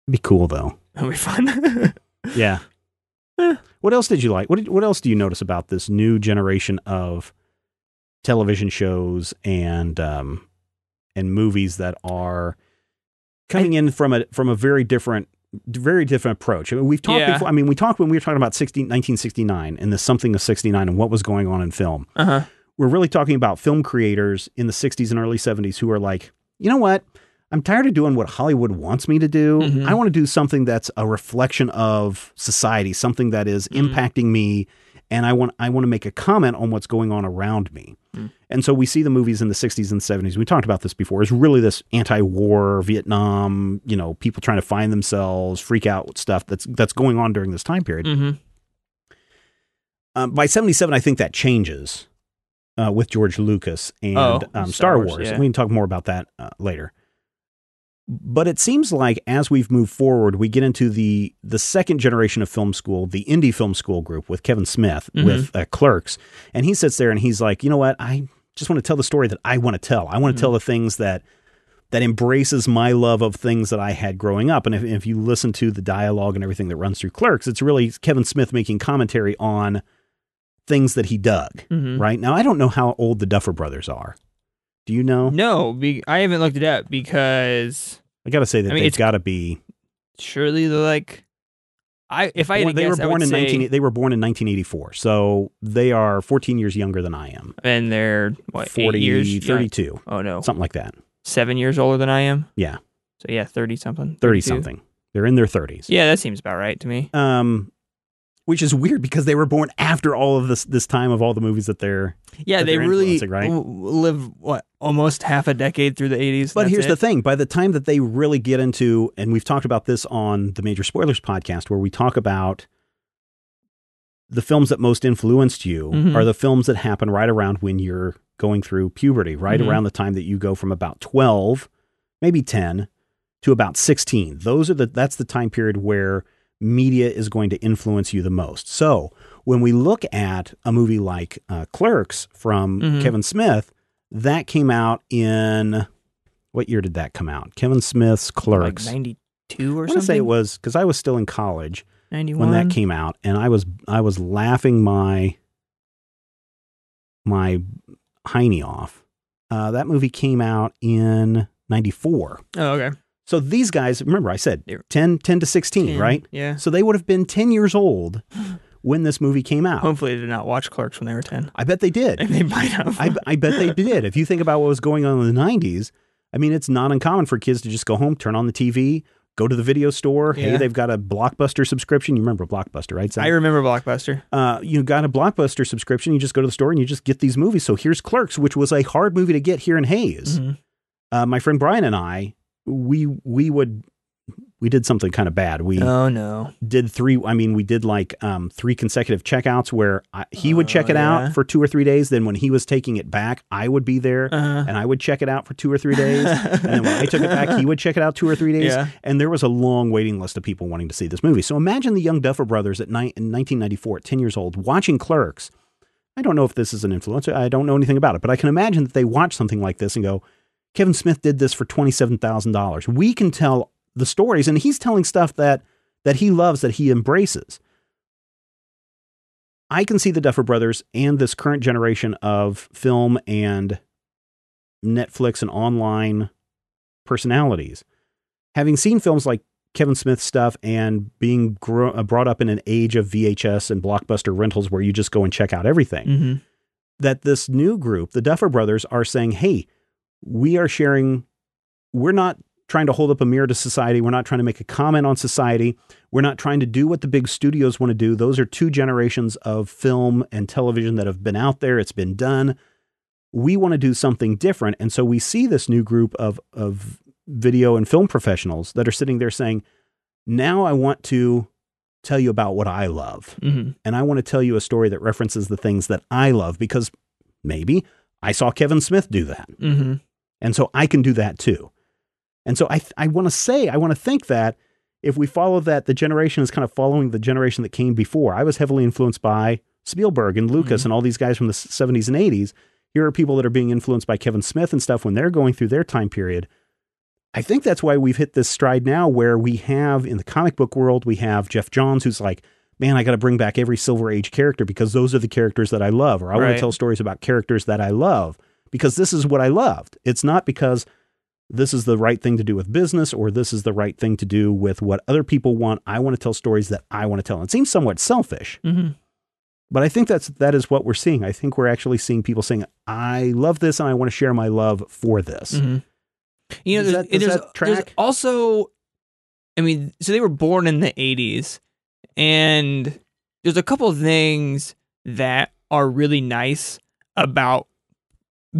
It'd be cool though. That'd be fun. Yeah. Eh. What else did you like? What did, what else do you notice about this new generation of television shows and um and movies that are coming in from a from a very different very different approach. I mean, we've talked Yeah. before. I mean, we talked when we were talking about 60, 1969 and the something of 69 and what was going on in film. uh huh. We're really talking about film creators in the 60s and early 70s who are like, you know what? I'm tired of doing what Hollywood wants me to do. Mhm. I want to do something that's a reflection of society, something that is Mhm. impacting me, and I want I want to make a comment on what's going on around me. Mm. And so we see the movies in the 60s and 70s. We talked about this before. Is really this anti-war Vietnam, you know, people trying to find themselves, freak out stuff that's that's going on during this time period. hmm Um, by 77, I think that changes uh, with George Lucas and Oh, um, Star, Star Wars. Wars, yeah. We can talk more about that uh, later. But it seems like as we've moved forward, we get into the the second generation of film school, the indie film school group with Kevin Smith Mhm. with uh, Clerks, and he sits there and he's like, you know what, I just want to tell the story that I want to tell. I want to Mhm. tell the things that that embraces my love of things that I had growing up. And if, if you listen to the dialogue and everything that runs through Clerks, it's really Kevin Smith making commentary on things that he dug. hmm Right now, I don't know how old the Duffer Brothers are. Do you know? No, be, I haven't looked it up because I got to say that I mean, they've got to be. surely they're like, I if I had born- they were guess, I born in say, 19. They were born in 1984, so they are 14 years younger than I am. and they're what 40, eight years, young- 32, Oh no, something like that. seven years older than I am. Yeah, So yeah, thirty something. 30 something. They're in their 30s. Yeah, that seems about right to me. Um, which is weird because they were born after all of this this time of all the movies that they're. Yeah, that they they're really right? live what almost half a decade through the eighties. But here's the thing: by the time that they really get into, and we've talked about this on the Major Spoilers podcast, where we talk about the films that most influenced you Mhm. are the films that happen right around when you're going through puberty, right Mhm. around the time that you go from about 12, maybe 10 to about 16. Those are the that's the time period where media is going to influence you the most. So, when we look at a movie like uh, Clerks from Mhm. Kevin Smith, that came out in what year did that come out? Kevin Smith's like Clerks. ninety two or I something. to say it was because I was still in college ninety when that came out, and I was I was laughing my my hiney off. Uh, that movie came out in '94. Oh, okay. So these guys, remember, I said They 10, 10 to 16, Ten, right? Yeah. So they would have been 10 years old when this movie came out. Hopefully, they did not watch Clerks when they were ten. I bet they did. they might have. I, I bet they did. If you think about what was going on in the 90s, I mean, it's not uncommon for kids to just go home, turn on the TV, go to the video store. Hey, Yeah. they've got a Blockbuster subscription. You remember Blockbuster, right? I remember Blockbuster. uh, you got a Blockbuster subscription. You just go to the store and you just get these movies. So here's Clerks, which was a hard movie to get here in Hays. Mhm. Uh, my friend Brian and I, we we would we did something kind of bad. We Oh no. did three. I mean, we did like um, three consecutive checkouts where I, he would check Oh, it yeah. out for two or three days. Then when he was taking it back, I would be there Uh, and I would check it out for two or three days. and then when I took it back, he would check it out two or three days. Yeah. And there was a long waiting list of people wanting to see this movie. So imagine the young Duffer brothers at ni- in 1994, at 10 years old, watching Clerks. I don't know if this is an influencer. I don't know anything about it, but I can imagine that they watch something like this and go, Kevin Smith did this for $27,000. We can tell the stories, and he's telling stuff that that he loves, that he embraces. I can see the Duffer Brothers and this current generation of film and Netflix and online personalities. Having seen films like Kevin Smith stuff and being gro- uh, brought up in an age of VHS and blockbuster rentals where you just go and check out everything, mhm. that this new group, the Duffer Brothers, are saying, hey, we are sharing, we're not trying to hold up a mirror to society. We're not trying to make a comment on society. We're not trying to do what the big studios want to do. Those are two generations of film and television that have been out there. It's been done. We want to do something different. And so we see this new group of, of video and film professionals that are sitting there saying, now I want to tell you about what I love Mhm. and I want to tell you a story that references the things that I love because maybe I saw Kevin Smith do that. Mm-hmm. And so I can do that too. And so I, I want to say, I want to think that if we follow that, the generation is kind of following the generation that came before. I was heavily influenced by Spielberg and Lucas Mhm. and all these guys from the 70s and 80s. Here are people that are being influenced by Kevin Smith and stuff when they're going through their time period. I think that's why we've hit this stride now where we have in the comic book world, we have Geoff Johns who's like, man, I got to bring back every Silver Age character because those are the characters that I love, or I want to tell stories about characters that I love because this is what I loved. It's not because this is the right thing to do with business or this is the right thing to do with what other people want. I want to tell stories that I want to tell. And It seems somewhat selfish, Mm-hmm. but I think that's that is what we're seeing. I think we're actually seeing people saying, "I love this and I want to share my love for this." Mm-hmm. You know, Does there's, that- does there's, that there's also, I mean, so they were born in the 80s, and there's a couple of things that are really nice about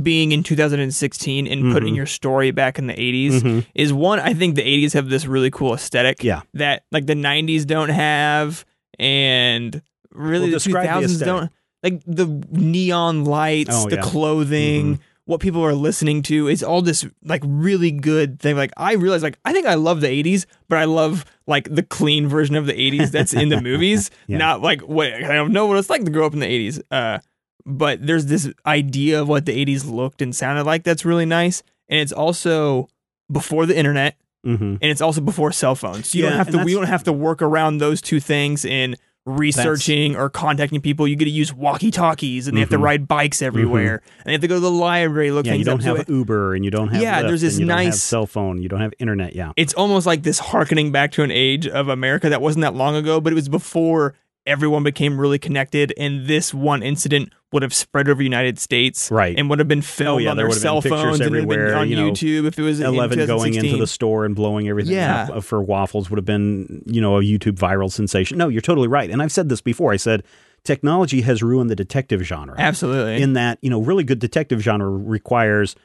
being in 2016 and putting Mhm. your story back in the 80s. Mhm. Is one, I think the 80s have this really cool aesthetic Yeah. that like the 90s don't have, and really Well, the describe the 2000s aesthetic. don't. Like the neon lights, Oh, the yeah. Mm-hmm. clothing, what people are listening to is all this like really good thing. Like I realize like I think I love the 80s, but I love like the clean version of the 80s that's in the movies, Yeah. not like what I don't know what it's like to grow up in the 80s. Uh but there's this idea of what the 80s looked and sounded like that's really nice. And it's also before the internet Mhm. and it's also before cell phones. So you Yeah, don't have to we don't have to work around those two things in researching or contacting people. You get to use walkie-talkies and they have to Mhm. ride bikes everywhere. And they have to go to the library look Yeah, you don't. So have it- Uber and you don't have Yeah, Lyft there's this and you don't have nice- cell phone, you don't have internet. Yeah, it's almost like this harkening back to an age of America that wasn't that long ago, but it was before everyone became really connected and this one incident would have spread over the United States Right. and would have been filmed oh, yeah, on their cell phones and it been everywhere, on you know, YouTube if it was in Eleven going into the store and blowing everything Yeah. up uh, for waffles would have been, you know, a YouTube viral sensation. No, you're totally right. And I've said this before. I said technology has ruined the detective genre. Absolutely. in that you know really good detective genre requires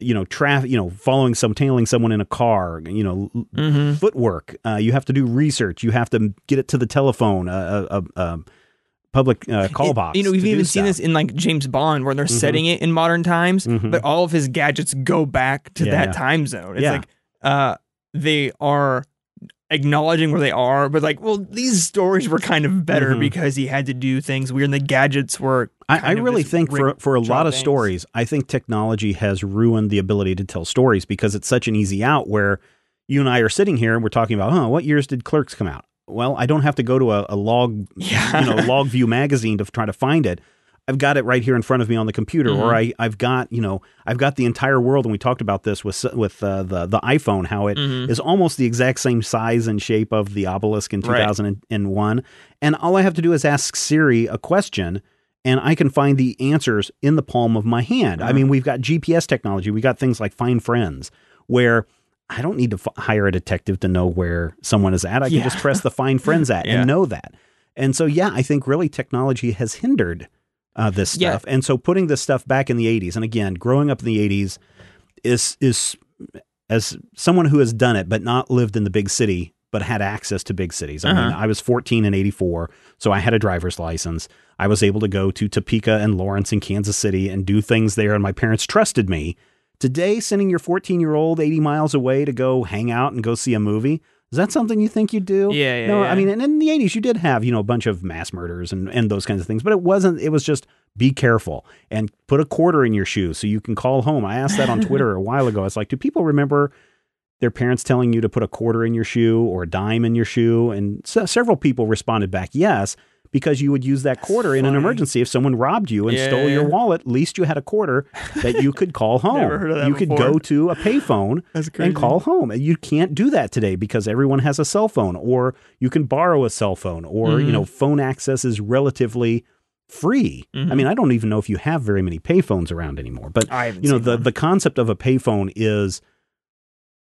you know traffic you know following some tailing someone in a car you know l- hmm footwork uh, you have to do research you have to get it to the telephone uh, a, a, a public uh, call It- box You know, we've even seen stuff. this in like James Bond where they're Mhm. setting it in modern times, Mhm. but all of his gadgets go back to Yeah, that yeah. time zone. It's Yeah. like uh they are acknowledging where they are, but like, well, these stories were kind of better Mhm. because he had to do things weird and the gadgets were I, I really think for for a lot of things. stories, I think technology has ruined the ability to tell stories because it's such an easy out where you and I are sitting here and we're talking about, huh, what years did Clerks come out? Well, I don't have to go to a, a log, Yeah. you know, log view magazine to try to find it. I've got it right here in front of me on the computer, or Mhm. I, I've got, you know, I've got the entire world, and we talked about this with with uh, the the iPhone, how it is Mhm. almost the exact same size and shape of the obelisk in Right. 2001. And all I have to do is ask Siri a question and I can find the answers in the palm of my hand. I Uh-huh. mean, we've got GPS technology, we got things like Find Friends where I don't need to f- hire a detective to know where someone is at. I can Yeah. just press the Find Friends at Yeah. and know that. And so, yeah, I think really technology has hindered uh, this Yeah. stuff. And so, putting this stuff back in the 80s, and again, growing up in the 80s is is as someone who has done it, but not lived in the big city, but had access to big cities. I mean, Uh-huh. I was 14 in 84, so I had a driver's license. I was able to go to Topeka and Lawrence in Kansas City and do things there, and my parents trusted me. Today, sending your 14 year old 80 miles away to go hang out and go see a movie, is that something you think you'd do? Yeah, yeah, No, yeah. I mean, and in the 80s, you did have, you know, a bunch of mass murders and, and those kinds of things, but it wasn't, it was just be careful and put a quarter in your shoe so you can call home. I asked that on Twitter a while ago. It's like, do people remember their parents telling you to put a quarter in your shoe or a dime in your shoe? And se- several people responded back, yes, because you would use that quarter in an emergency. If someone robbed you and Yeah, stole your wallet, at least you had a quarter that you could call home. Never heard of that you could go to a payphone and call home. And You can't do that today because everyone has a cell phone, or you can borrow a cell phone, or Mhm. you know, phone access is relatively free. I Mhm. mean, I don't even know if you have very many payphones around anymore. But I you know, the one. the concept of a payphone is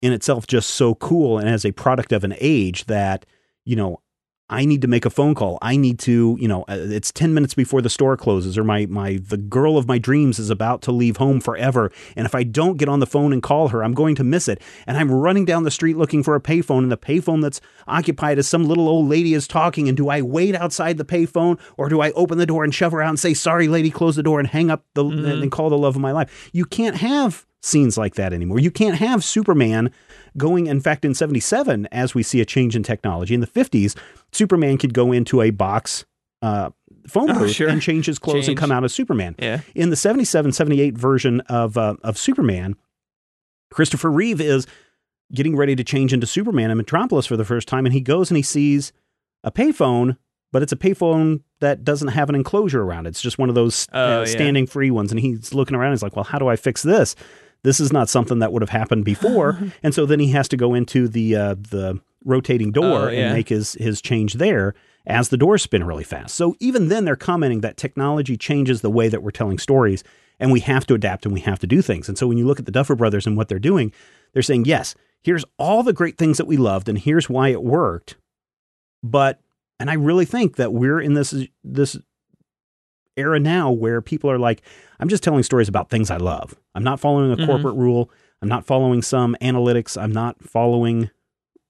in itself just so cool, and as a product of an age that you know. I need to make a phone call. I need to, you know, uh, it's 10 minutes before the store closes or my my the girl of my dreams is about to leave home forever and if I don't get on the phone and call her, I'm going to miss it. And I'm running down the street looking for a payphone and the payphone that's occupied is some little old lady is talking and do I wait outside the payphone or do I open the door and shove her out and say, "Sorry lady, close the door" and hang up the Mhm. and call the love of my life. You can't have scenes like that anymore. You can't have Superman going in fact in 77 as we see a change in technology in the 50s Superman could go into a box uh, phone Oh, booth sure. and change his clothes and come out as Superman. Yeah. In the 77 78 version of uh, of Superman, Christopher Reeve is getting ready to change into Superman in Metropolis for the first time and he goes and he sees a payphone but it's a payphone that doesn't have an enclosure around it. It's just one of those Oh, uh, yeah. standing free ones and he's looking around And he's like, "Well, how do I fix this?" This is not something that would have happened before. and so then he has to go into the uh, the rotating door Oh, yeah. and make his his change there as the doors spin really fast. So even then they're commenting that technology changes the way that we're telling stories and we have to adapt and we have to do things. And so when you look at the Duffer brothers and what they're doing, they're saying, "Yes, here's all the great things that we loved and here's why it worked." But and I really think that we're in this this era now where people are like, I'm just telling stories about things I love. I'm not following a Mhm. corporate rule. I'm not following some analytics. I'm not following,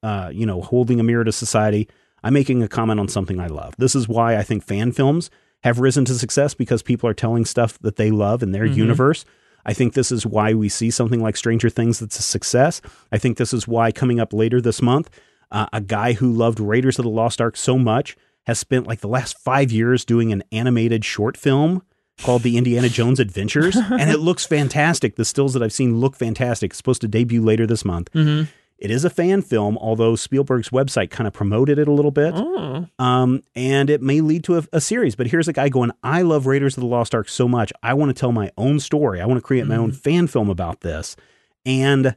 uh, you know, holding a mirror to society. I'm making a comment on something I love. This is why I think fan films have risen to success because people are telling stuff that they love in their Mhm. universe. I think this is why we see something like Stranger Things that's a success. I think this is why coming up later this month, uh, a guy who loved Raiders of the Lost Ark so much has spent like the last five years doing an animated short film called The Indiana Jones Adventures, and it looks fantastic. The stills that I've seen look fantastic. It's supposed to debut later this month. Mm-hmm. It is a fan film, although Spielberg's website kind of promoted it a little bit. Oh. Um, and it may lead to a, a series. But here's a guy going, I love Raiders of the Lost Ark so much. I want to tell my own story. I want to create my own fan film about this. And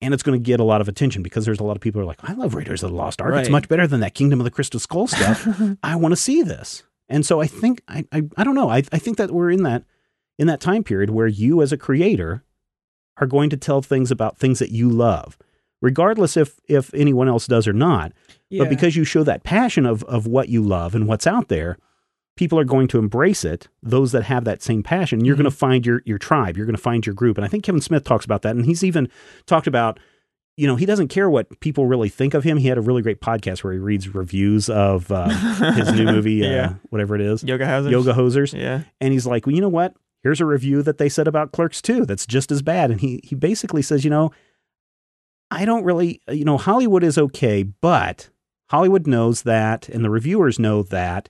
and it's going to get a lot of attention because there's a lot of people who are like, I love Raiders of the Lost Ark. It's much better than that Kingdom of the Crystal Skull stuff. I want to see this. And so I think I I, I don't know. I, I think that we're in that in that time period where you as a creator are going to tell things about things that you love, regardless if if anyone else does or not. Yeah. But because you show that passion of of what you love and what's out there, people are going to embrace it. Those that have that same passion, you're Mhm. going to find your your tribe. You're going to find your group. And I think Kevin Smith talks about that, and he's even talked about. You know, he doesn't care what people really think of him. He had a really great podcast where he reads reviews of uh, his new movie, uh, Yeah. whatever it is, Yoga houses. Yoga Hosers. Yeah. And he's like, well, you know what? Here's a review that they said about Clerks 2 that's just as bad. And he he basically says, you know, I don't really, you know, Hollywood is okay, but Hollywood knows that, and the reviewers know that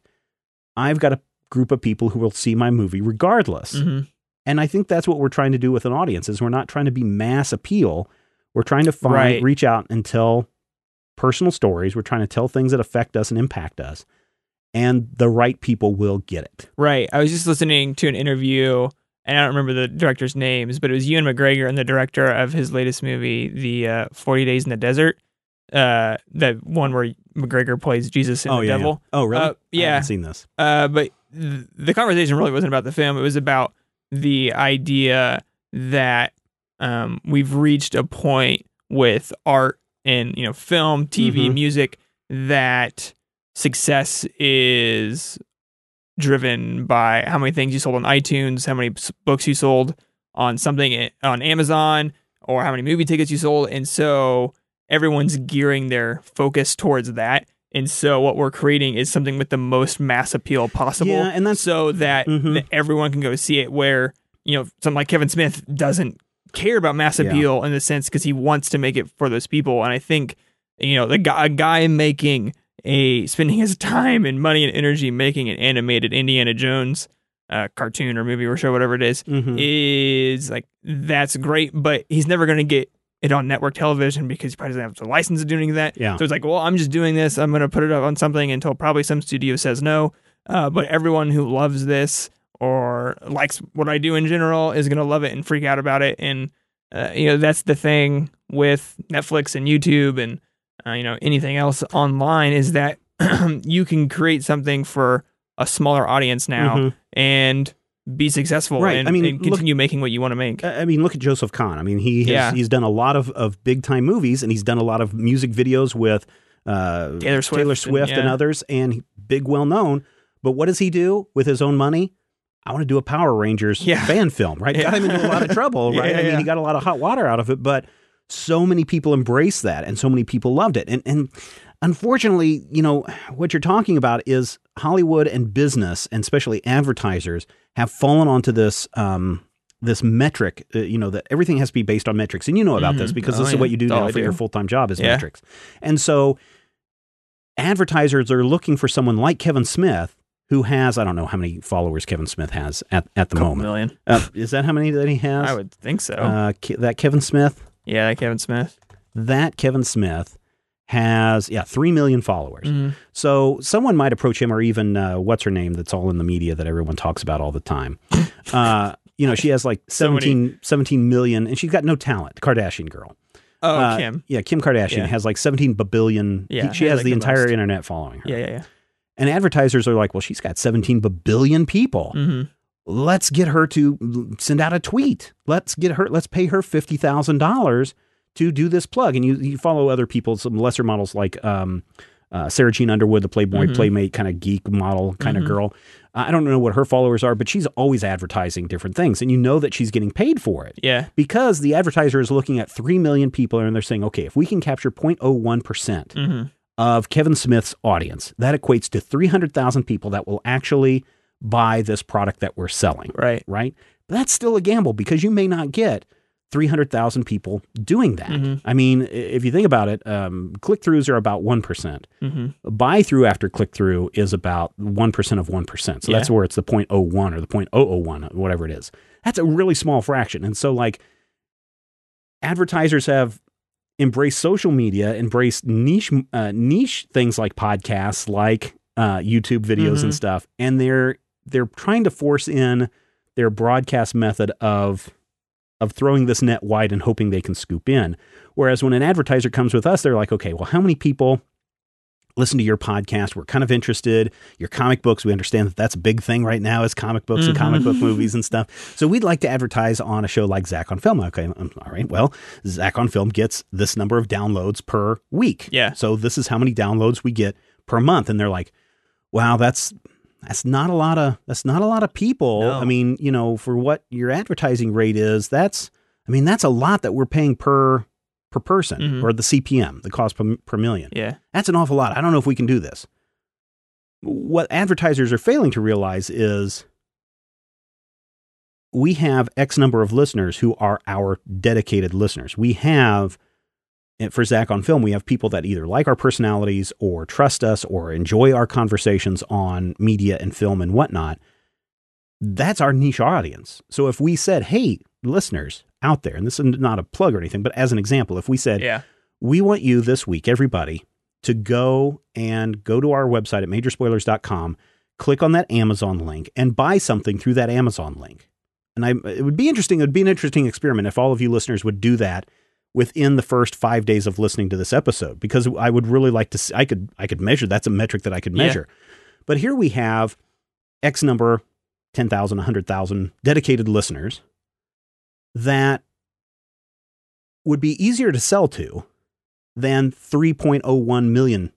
I've got a group of people who will see my movie regardless. hmm And I think that's what we're trying to do with an audience is we're not trying to be mass appeal. We're trying to find, Right. reach out and tell personal stories. We're trying to tell things that affect us and impact us. And the right people will get it. Right. I was just listening to an interview, and I don't remember the director's names, but it was Ewan McGregor and the director of his latest movie, the uh, Forty Days in the Desert. Uh, that one where McGregor plays Jesus and the devil. Oh, really? Uh, I yeah. haven't seen this. Uh, but th- the conversation really wasn't about the film. It was about the idea that um, we've reached a point with art and you know film, TV, Mhm. music that success is driven by how many things you sold on iTunes, how many books you sold on something on Amazon, or how many movie tickets you sold, and so everyone's gearing their focus towards that. And so what we're creating is something with the most mass appeal possible. Yeah, and that's- so that, Mhm. that everyone can go see it. Where you know, something like Kevin Smith doesn't care about mass Yeah. appeal in the sense because he wants to make it for those people. And I think you know, the guy, a guy making a spending his time and money and energy making an animated Indiana Jones uh, cartoon or movie or show, whatever it is, Mhm. is like that's great, but he's never going to get it on network television because he probably doesn't have the license to do any that. Yeah. So it's like, well, I'm just doing this. I'm going to put it up on something until probably some studio says no. Uh, but everyone who loves this or likes what I do in general is going to love it and freak out about it. And uh, you know, that's the thing with Netflix and YouTube and uh, you know anything else online is that you can create something for a smaller audience now Mhm. and be successful Right. and, I mean, and look- continue making what you want to make. I mean, look at Joseph Kahn. I mean, he has, Yeah. he's done a lot of, of big time movies, and he's done a lot of music videos with uh, Taylor Swift Taylor and- Swift and yeah. others, and big, well known. But what does he do with his own money? I want to do a Power Rangers Yeah. fan film, right? Got him into a lot of trouble, right? I mean, he got a lot of hot water out of it, but so many people embraced that, and so many people loved it, and and unfortunately, you know, what you're talking about is Hollywood and business, and especially advertisers, have fallen onto this. Um, this metric, uh, you know, that everything has to be based on metrics. And you know about this Mhm. because Oh, this is yeah. what you do now for your full time job is Yeah. metrics. And so advertisers are looking for someone like Kevin Smith, who has, I don't know how many followers Kevin Smith has at, at the Couple moment. million. Uh, is that how many that he has? I would think so. Uh, Ke- that Kevin Smith, yeah, Kevin Smith. that Kevin Smith has, yeah, 3 million followers. Mhm. So someone might approach him, or even uh, what's her name that's all in the media that everyone talks about all the time. Uh, you know, she has like So 17, 17 million, and she's got no talent. Kardashian girl. Oh, Uh, Kim. Yeah, Kim Kardashian Yeah. has like 17 billion. Yeah, she has like the the entire most. internet following her. Yeah, yeah, yeah. And advertisers are like, well, she's got 17 billion people. hmm Let's get her to send out a tweet. Let's get her, let's pay her $50,000 to do this plug. And you, you follow other people, some lesser models like um, uh, Sara Jean Underwood, the Playboy Mhm. Playmate kind of geek model kind of Mhm. girl. I don't know what her followers are, but she's always advertising different things. And you know that she's getting paid for it Yeah. because the advertiser is looking at 3 million people and they're saying, okay, if we can capture 0.01%, hmm of Kevin Smith's audience. That equates to 300,000 people that will actually buy this product that we're selling, Right. right? But that's still a gamble because you may not get 300,000 people doing that. Mhm. I mean, if you think about it, um, click throughs are about 1%. hmm Buy through after click through is about 1% of 1%. So Yeah. that's where it's the 0.01 or the 0.001, whatever it is. That's a really small fraction. And so, like, advertisers have embraced social media, embraced niche uh, niche things like podcasts, like uh, YouTube videos and Mhm. stuff, and they're they're trying to force in their broadcast method of of throwing this net wide and hoping they can scoop in. Whereas when an advertiser comes with us, they're like, okay, well, how many people listen to your podcast? We're kind of interested. Your comic books, we understand that that's a big thing right now is comic books and comic book mm-hmm. movies and stuff. So we'd like to advertise on a show like Zach on Film. Okay, all right. Well, Zach on Film gets this number of downloads per week. Yeah. So this is how many downloads we get per month, and they're like, wow, that's that's not a lot of that's not a lot of people. No. I mean, you know, for what your advertising rate is, that's I mean, that's a lot that we're paying per per person Mhm. or the CPM, the cost per, per million. Yeah. That's an awful lot. I don't know if we can do this. What advertisers are failing to realize is we have X number of listeners who are our dedicated listeners. We have, for Zach on Film, we have people that either like our personalities or trust us or enjoy our conversations on media and film and whatnot. That's our niche audience. So if we said, hey, listeners out there, and this is not a plug or anything, but as an example, if we said, Yeah. we want you this week, everybody, to go and go to our website at majorspoilers.com, click on that Amazon link, and buy something through that Amazon link. And I, it would be interesting. It would be an interesting experiment if all of you listeners would do that within the first five days of listening to this episode, because I would really like to. See, I could I could measure. That's a metric that I could Yeah. measure. But here we have X number, 10,000, 100,000 dedicated listeners that would be easier to sell to than 3.01 million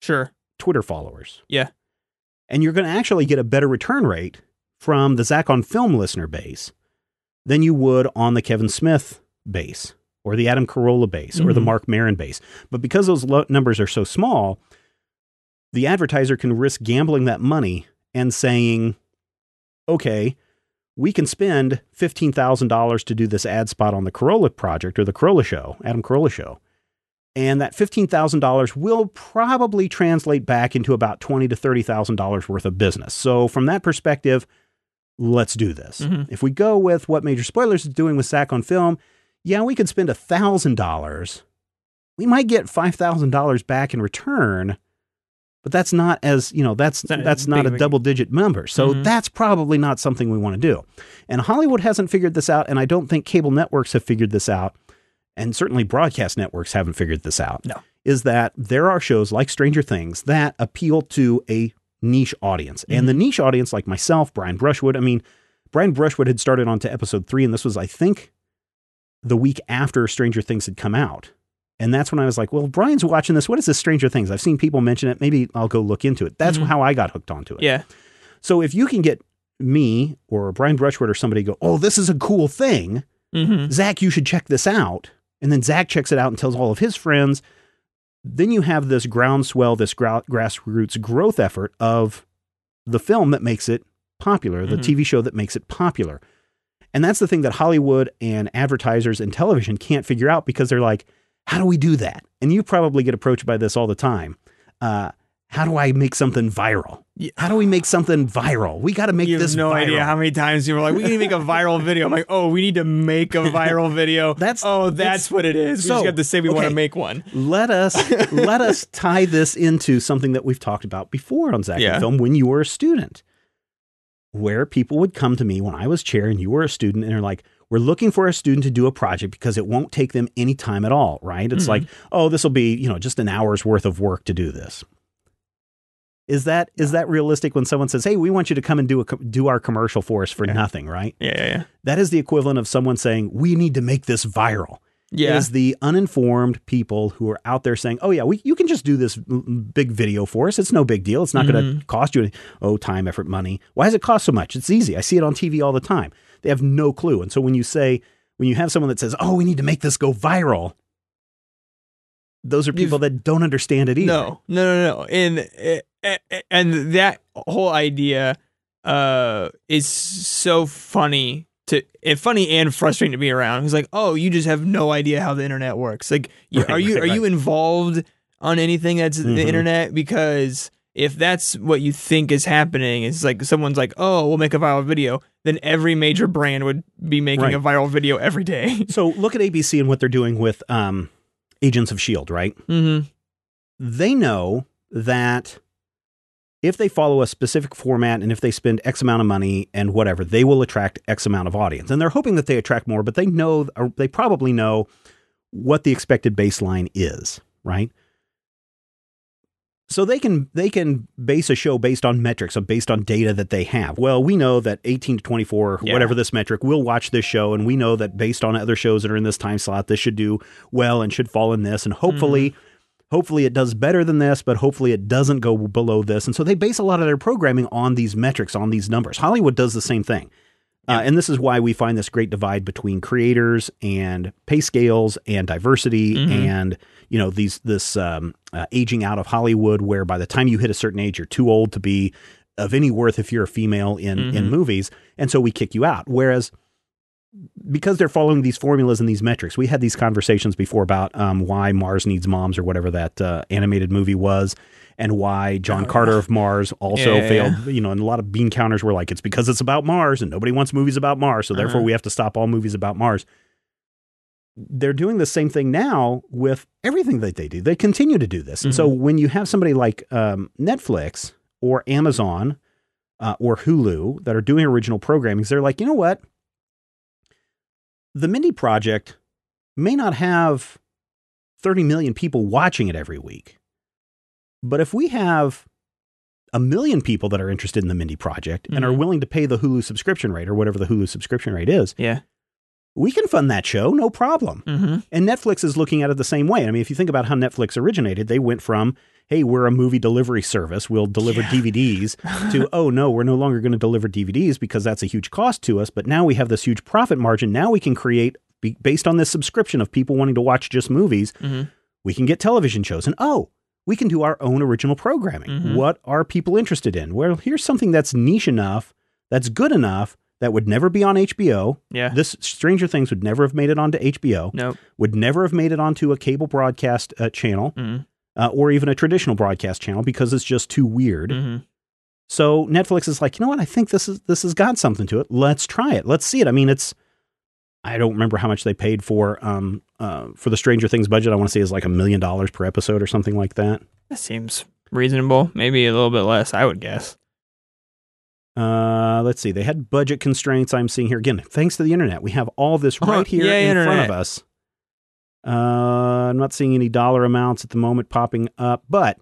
Sure. Twitter followers. Yeah. And you're going to actually get a better return rate from the Zach on Film listener base than you would on the Kevin Smith base or the Adam Carolla base or the Mhm. Marc Maron base. But because those lo- numbers are so small, the advertiser can risk gambling that money and saying, okay, we can spend $15,000 to do this ad spot on the Carolla project or the Carolla show, Adam Carolla show. And that $15,000 will probably translate back into about $20 to $30,000 worth of business. So from that perspective, let's do this. Mhm. If we go with what Major Spoilers is doing with Zach on Film, yeah, we could spend $1,000. We might get $5,000 back in return, but that's not as, you know, that's not that's not a double digit number. So Mhm. that's probably not something we want to do. And Hollywood hasn't figured this out, and I don't think cable networks have figured this out, and certainly broadcast networks haven't figured this out. No. Is that there are shows like Stranger Things that appeal to a niche audience. And the niche audience, like myself, Brian Brushwood, I mean, Brian Brushwood had started on to episode three, and this was, I think, the week after Stranger Things had come out. And that's when I was like, well, Brian's watching this. What is this Stranger Things? I've seen people mention it. Maybe I'll go look into it. That's Mhm. how I got hooked onto it. Yeah. So if you can get me or Brian Brushwood or somebody go, oh, this is a cool thing. Mm-hmm. Zach, you should check this out. And then Zach checks it out and tells all of his friends. Then you have this groundswell, this gra- grassroots growth effort of the film that makes it popular, the Mhm. TV show that makes it popular. And that's the thing that Hollywood and advertisers and television can't figure out because they're like, how do we do that? And you probably get approached by this all the time. Uh, how do I make something viral? How do we make something viral? We got to make You have this no viral. idea how many times you were like, "We need to make a viral video." I'm like, "Oh, we need to make a viral video." That's- oh, that's what it is. We so, just got to say we want to make one. let us let us tie this into something that we've talked about before on Zach and Yeah. Film when you were a student, where people would come to me when I was chair and you were a student, and they're like, "We're looking for a student to do a project because it won't take them any time at all, right? It's Mhm. like, oh, this will be you know just an hour's worth of work to do this." Is that is that realistic when someone says, "Hey, we want you to come and do a do our commercial for us for Yeah. nothing," right? Yeah, yeah, yeah. That is the equivalent of someone saying, "We need to make this viral." Yeah. is the uninformed people who are out there saying, "Oh yeah, we you can just do this big video for us. It's no big deal. It's not going Mm-hmm. to cost you any oh time, effort, money. Why does it cost so much? It's easy. I see it on TV all the time. They have no clue. And so when you say when you have someone that says, "Oh, we need to make this go viral," those are people that don't understand it either. No, no, no, no. And eh, eh, and that whole idea uh is so funny to and funny and frustrating to be around. It's like, oh, you just have no idea how the internet works. Like, you, Right, are you right, are you involved on anything that's Mhm. the internet? Because if that's what you think is happening, it's like someone's like, oh, we'll make a viral video. Then every major brand would be making Right. a viral video every day. So look at ABC and what they're doing with um, Agents of Shield, right? mm-hmm. they know that if they follow a specific format and if they spend X amount of money and whatever, they will attract X amount of audience. And they're hoping that they attract more, but they know, or they probably know what the expected baseline is, right? So they can they can base a show based on metrics, so based on data that they have. Well, we know that 18 to 24, Yeah. whatever this metric, will watch this show, and we know that based on other shows that are in this time slot, this should do well and should fall in this, and hopefully mm-hmm. Hopefully it does better than this, but hopefully it doesn't go below this. And so they base a lot of their programming on these metrics, on these numbers. Hollywood does the same thing. Uh, and this is why we find this great divide between creators and pay scales and diversity Mhm. and you know these this um, uh, aging out of Hollywood, where by the time you hit a certain age, you're too old to be of any worth if you're a female in in Mhm. movies, and so we kick you out. Whereas because they're following these formulas and these metrics. We had these conversations before about um, why Mars Needs Moms or whatever that uh, animated movie was, and why John Oh, Carter of Mars also Yeah, yeah, failed. You know, and a lot of bean counters were like, it's because it's about Mars and nobody wants movies about Mars, so therefore Uh-huh. we have to stop all movies about Mars. They're doing the same thing now with everything that they do. They continue to do this. And so Mm-hmm. when you have somebody like um, Netflix or Amazon uh, or Hulu that are doing original programming, they're like, you know what? The Mindy Project may not have 30 million people watching it every week. But if we have a million people that are interested in the Mindy Project and are Mhm. willing to pay the Hulu subscription rate or whatever the Hulu subscription rate is, Yeah. we can fund that show, no problem. Mm-hmm. And Netflix is looking at it the same way. I mean, if you think about how Netflix originated, they went from, hey, we're a movie delivery service, we'll deliver Yeah. DVDs, to, oh, no, we're no longer going to deliver DVDs because that's a huge cost to us. But now we have this huge profit margin. Now we can create, based on this subscription of people wanting to watch just movies, Mm-hmm. we can get television shows. And oh, we can do our own original programming. Mhm. What are people interested in? Well, here's something that's niche enough, that's good enough, that would never be on HBO. Yeah. This Stranger Things would never have made it onto HBO Nope. would never have made it onto a cable broadcast uh, channel Mm-hmm. Uh, or even a traditional broadcast channel because it's just too weird. Mm-hmm. So Netflix is like, you know what? I think this is this has got something to it. Let's try it. Let's see it. I mean, it's I don't remember how much they paid for um uh, for the Stranger Things budget. I want to say is like a million dollars per episode or something like that. That seems reasonable. Maybe a little bit less, I would guess. Uh, let's see. They had budget constraints. I'm seeing here again. Thanks to the internet, we have all this Uh-huh. right here Yay, in front of us. Uh, I'm not seeing any dollar amounts at the moment popping up, but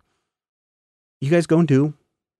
you guys go and do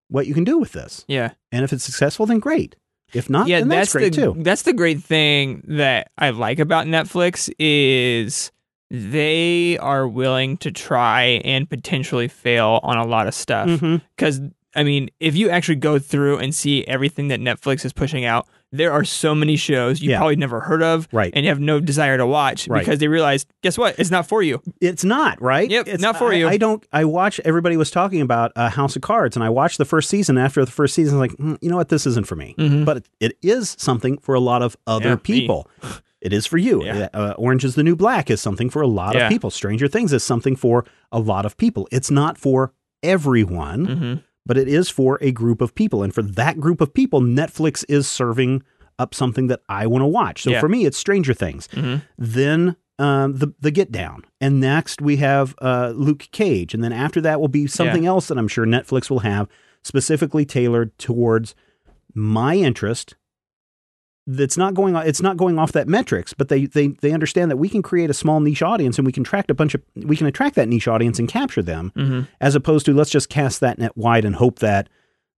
what you can do with this. Yeah. And if it's successful, then great. If not, yeah, then that's, great the too. that's the great thing that I like about Netflix is they are willing to try and potentially fail on a lot of stuff. Because, I mean, if you actually go through and see everything that Netflix is pushing out, there are so many shows you Yeah. probably never heard of Right. and you have no desire to watch Right. because they realize, guess what? It's not for you. It's not right. Yep, it's not for I- you. I don't. I watch. Everybody was talking about uh, House of Cards, and I watched the first season. After the first season, I was like, "Hmm, you know what, this isn't for me. Mhm. But it, it is something for a lot of other Yeah, people. It is for you. Yeah. Uh, Orange is the New Black is something for a lot of people. Stranger Things is something for a lot of people. It's not for everyone, hmm but it is for a group of people. And for that group of people, Netflix is serving up something that I want to watch. So Yeah. for me, it's Stranger Things hmm then um, the the Get Down, and next we have uh, Luke Cage, and then after that will be something else that I'm sure Netflix will have specifically tailored towards my interest. That's not going. It's not going off that metrics, but they they they understand that we can create a small niche audience, and we can attract a bunch of we can attract that niche audience and capture them, hmm as opposed to let's just cast that net wide and hope that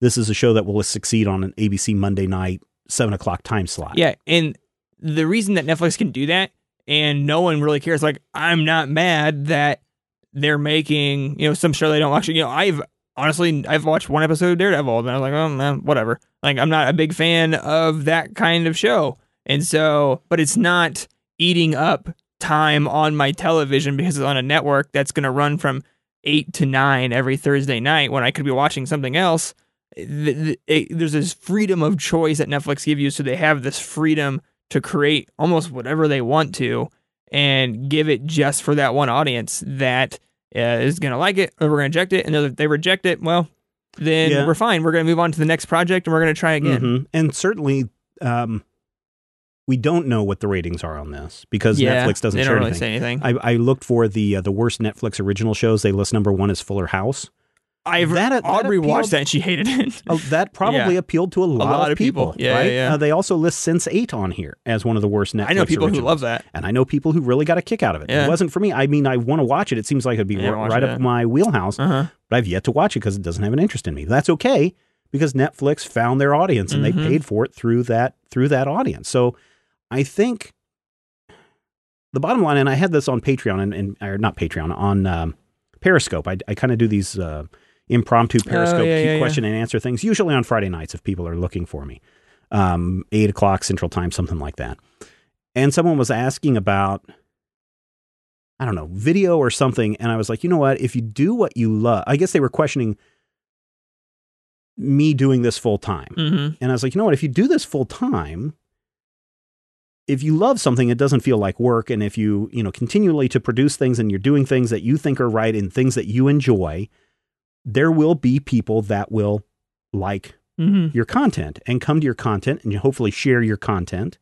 this is a show that will succeed on an ABC Monday night seven o'clock time slot. Yeah, and the reason that Netflix can do that and no one really cares, like I'm not mad that they're making you know some show they don't actually. You know, I've honestly I've watched one episode of Daredevil and I was like, oh man, whatever. Like I'm not a big fan of that kind of show, and so but it's not eating up time on my television because it's on a network that's going to run from eight to nine every Thursday night when I could be watching something else. There's this freedom of choice that Netflix give you, so they have this freedom to create almost whatever they want to and give it just for that one audience that is going to like it or we're going to reject it. And if they reject it, well, then Yeah. we're fine. We're going to move on to the next project and we're going to try again. Mhm. And certainly, um, we don't know what the ratings are on this because Yeah, Netflix doesn't they don't really anything. say anything. I, I looked for the uh, the worst Netflix original shows. They list number one is Fuller House. I've that- that Aubrey appealed- watched that and she hated it. Oh, that probably appealed to a lot, lot of people. people. Yeah, right? yeah, yeah. Uh, they also list Sense8 on here as one of the worst Netflix. I know people who love that. and I know people who really got a kick out of it. Yeah. It wasn't for me. I mean, I want to watch it. It seems like it'd be Yeah, r- right it. up my wheelhouse, Uh huh. but I've yet to watch it because it doesn't have an interest in me. That's okay because Netflix found their audience and Mhm. they paid for it through that through that audience. So I think the bottom line, and I had this on Patreon and, and or not Patreon on um, Periscope. I, I kind of do these uh, impromptu Periscope Oh, yeah, yeah, yeah. question and answer things, usually on Friday nights if people are looking for me, um, eight o'clock Central Time, something like that. And someone was asking about, I don't know, video or something, and I was like, you know what? If you do what you love, I guess they were questioning me doing this full time. Mm-hmm. And I was like, you know what? If you do this full time, if you love something, it doesn't feel like work. And if you, you know, continually to produce things and you're doing things that you think are right and things that you enjoy, there will be people that will like Mm-hmm. your content and come to your content and you hopefully share your content.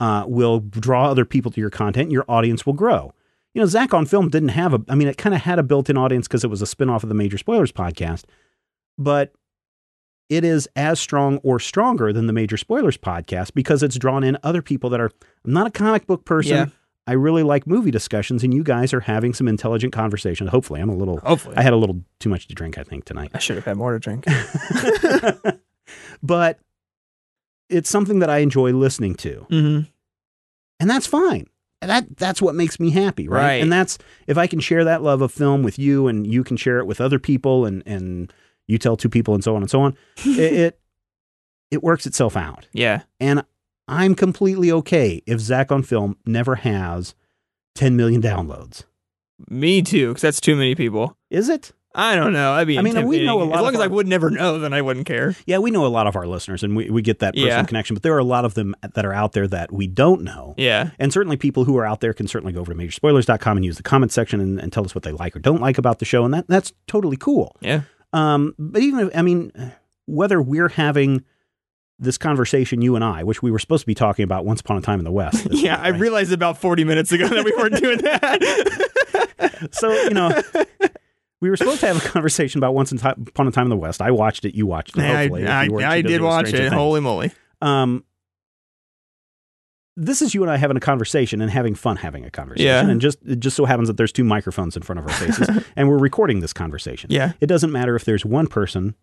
Uh, will draw other people to your content. And your audience will grow. You know, Zach on Film didn't have a. I mean, it kind of had a built-in audience because it was a spinoff of the Major Spoilers podcast, but it is as strong or stronger than the Major Spoilers podcast because it's drawn in other people that are. I'm not a comic book person. Yeah. I really like movie discussions, and you guys are having some intelligent conversations. Hopefully, I'm a little. Hopefully. I had a little too much to drink, I think, tonight. I should have had more to drink. but it's something that I enjoy listening to, mm-hmm. and that's fine. That that's what makes me happy, right? Right. And that's if I can share that love of film with you, and you can share it with other people, and and you tell two people, and so on and so on. it, it it works itself out, Yeah. and I'm completely okay if Zach on Film never has 10 million downloads. Me too, because that's too many people. Is it? I don't know. I'd be I mean, we know a lot As long as I would never know, then I wouldn't care. Yeah, we know a lot of our listeners, and we, we get that personal Yeah. connection. But there are a lot of them that are out there that we don't know. Yeah. And certainly people who are out there can certainly go over to majorspoilers.com and use the comment section and, and tell us what they like or don't like about the show. And that that's totally cool. Yeah. Um, but even if, I mean, whether we're having this conversation, you and I, which we were supposed to be talking about once upon a time in the West. Yeah. week, I realized about 40 minutes ago that we weren't doing that. So, you know, we were supposed to have a conversation about once upon a time in the West. I watched it. You watched it. I, Hopefully, I, you I did watch it. Things. Holy moly. Um, this is you and I having a conversation and having fun having a conversation. Yeah. And just it just so happens that there's two microphones in front of our faces and we're recording this conversation. Yeah. It doesn't matter if there's one person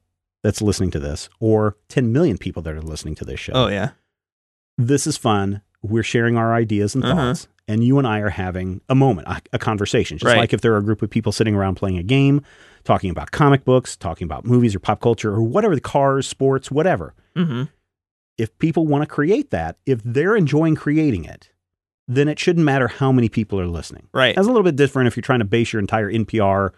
that's listening to this or 10 million people that are listening to this show. Oh, yeah. This is fun. We're sharing our ideas and Uh-huh. thoughts. and you and I are having a moment, a, a conversation, just Right. like if there are a group of people sitting around playing a game, talking about comic books, talking about movies or pop culture or whatever, the cars, sports, whatever. Mm-hmm. If people want to create that, if they're enjoying creating it, then it shouldn't matter how many people are listening. Right. That's a little bit different if you're trying to base your entire NPR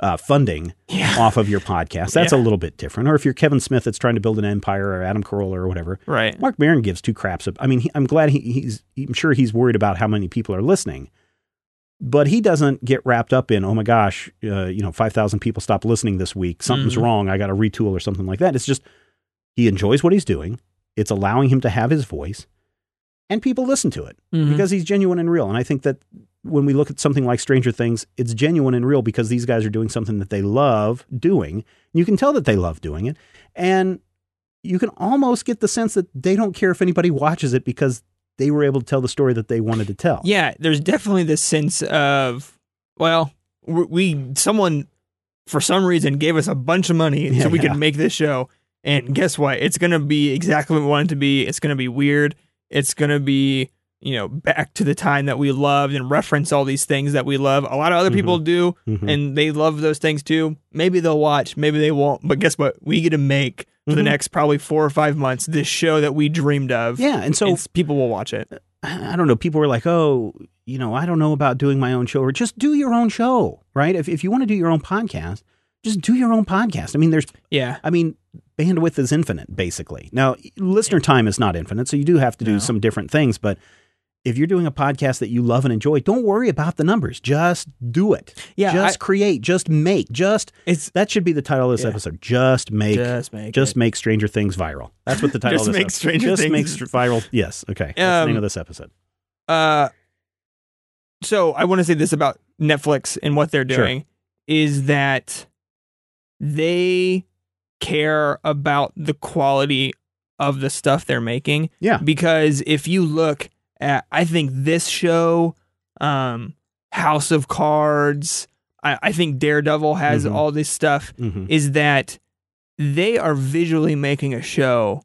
uh, funding Yeah. off of your podcast. That's a little bit different. Or if you're Kevin Smith that's trying to build an empire or Adam Carolla or whatever. Right. Marc Maron gives two craps. Of, I mean, he, I'm glad he, he's, I'm sure he's worried about how many people are listening, but he doesn't get wrapped up in, oh my gosh, uh, you know, 5,000 people stopped listening this week. Something's Mhm. wrong. I got to retool or something like that. It's just, he enjoys what he's doing. It's allowing him to have his voice and people listen to it Mhm. because he's genuine and real. And I think that when we look at something like Stranger Things, it's genuine and real because these guys are doing something that they love doing. You can tell that they love doing it. And you can almost get the sense that they don't care if anybody watches it because they were able to tell the story that they wanted to tell. Yeah, there's definitely this sense of, well, we, someone for some reason gave us a bunch of money Yeah, so we yeah. could make this show, and guess what? It's gonna be exactly what we want it to be. It's gonna be weird. It's gonna be you know back to the time that we loved and reference all these things that we love. A lot of other Mhm. people do, Mhm. and they love those things too. Maybe they'll watch, maybe they won't. But guess what? We get to make for the Mhm. next probably four or five months this show that we dreamed of. yeah. And so people will watch it. I don't know. People were like, oh, you know, I don't know about doing my own show or just do your own show, right? If, if you want to do your own podcast, just do your own podcast. I mean, there's Yeah. I mean, bandwidth is infinite, basically. Now, listener time is not infinite, so you do have to do No. some different things. But if you're doing a podcast that you love and enjoy, don't worry about the numbers. Just do it. Yeah, Just I- create. Just make. Just It's that should be the title of this Yeah. episode. Just make. just make Just it. make Stranger Things viral. That's what the title Just of this make episode- Stranger Just Things- make str- viral. Yes. Okay. That's the Um, name of this episode. Uh, so I want to say this about Netflix and what they're Sure. doing is that they care about the quality of the stuff they're making. Yeah. Because if you look I think this show, um, House of Cards, I, I think Daredevil has Mhm. all this stuff. hmm Is that they are visually making a show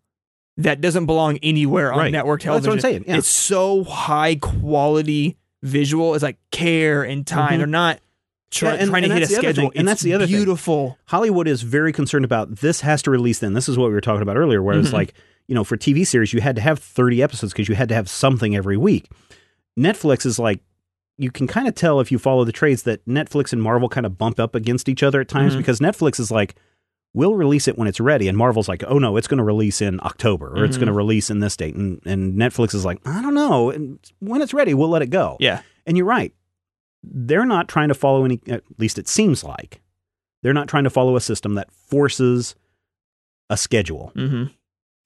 that doesn't belong anywhere on Right. network Well, that's television. what I'm saying, yeah. It's so high quality visual. It's like care and time. Mhm. They're not try, Yeah, and- trying and to hit a that's the other schedule. thing, and that's the other thing. beautiful. Hollywood is very concerned about this has to release then. This is what we were talking about earlier, where it's Mhm. like, you know, for TV series, you had to have 30 episodes because you had to have something every week. Netflix is like, you can kind of tell if you follow the trades that Netflix and Marvel kind of bump up against each other at times Mhm. because Netflix is like, we'll release it when it's ready. And Marvel's like, oh no, it's going to release in October or it's Mhm. going to release in this date. And, and Netflix is like, I don't know. And when it's ready, we'll let it go. Yeah. And you're right. They're not trying to follow any, at least it seems like, they're not trying to follow a system that forces a schedule. hmm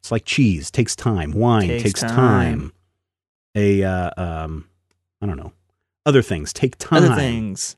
It's like cheese takes time, wine Takes takes, time. time. A, uh, um, I don't know, other things take time. Other things.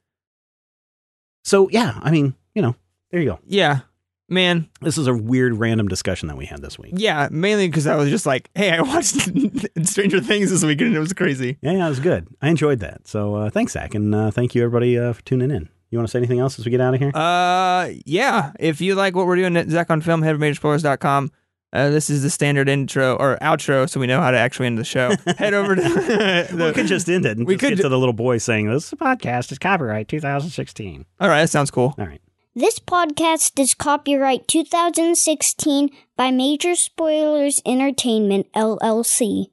So, yeah, I mean, you know, there you go. Yeah. Man, This is a weird random discussion that we had this week. yeah, mainly because I was just like, hey, I watched Stranger Things this weekend and it was crazy. Yeah, yeah, it was good. I enjoyed that. So, uh, thanks, Zach. And uh, thank you, everybody, uh, for tuning in. You want to say anything else as we get out of here? Uh, yeah. If you like what we're doing at Zach on Film, head to majorspoilers.com. Uh, this is the standard intro or outro, so we know how to actually end the show. head over to we could just end it and we just could get ju- to the little boy saying, This is a podcast. It's copyright 2016. All right, that sounds cool. All right. This podcast is copyright 2016 by Major Spoilers Entertainment, LLC.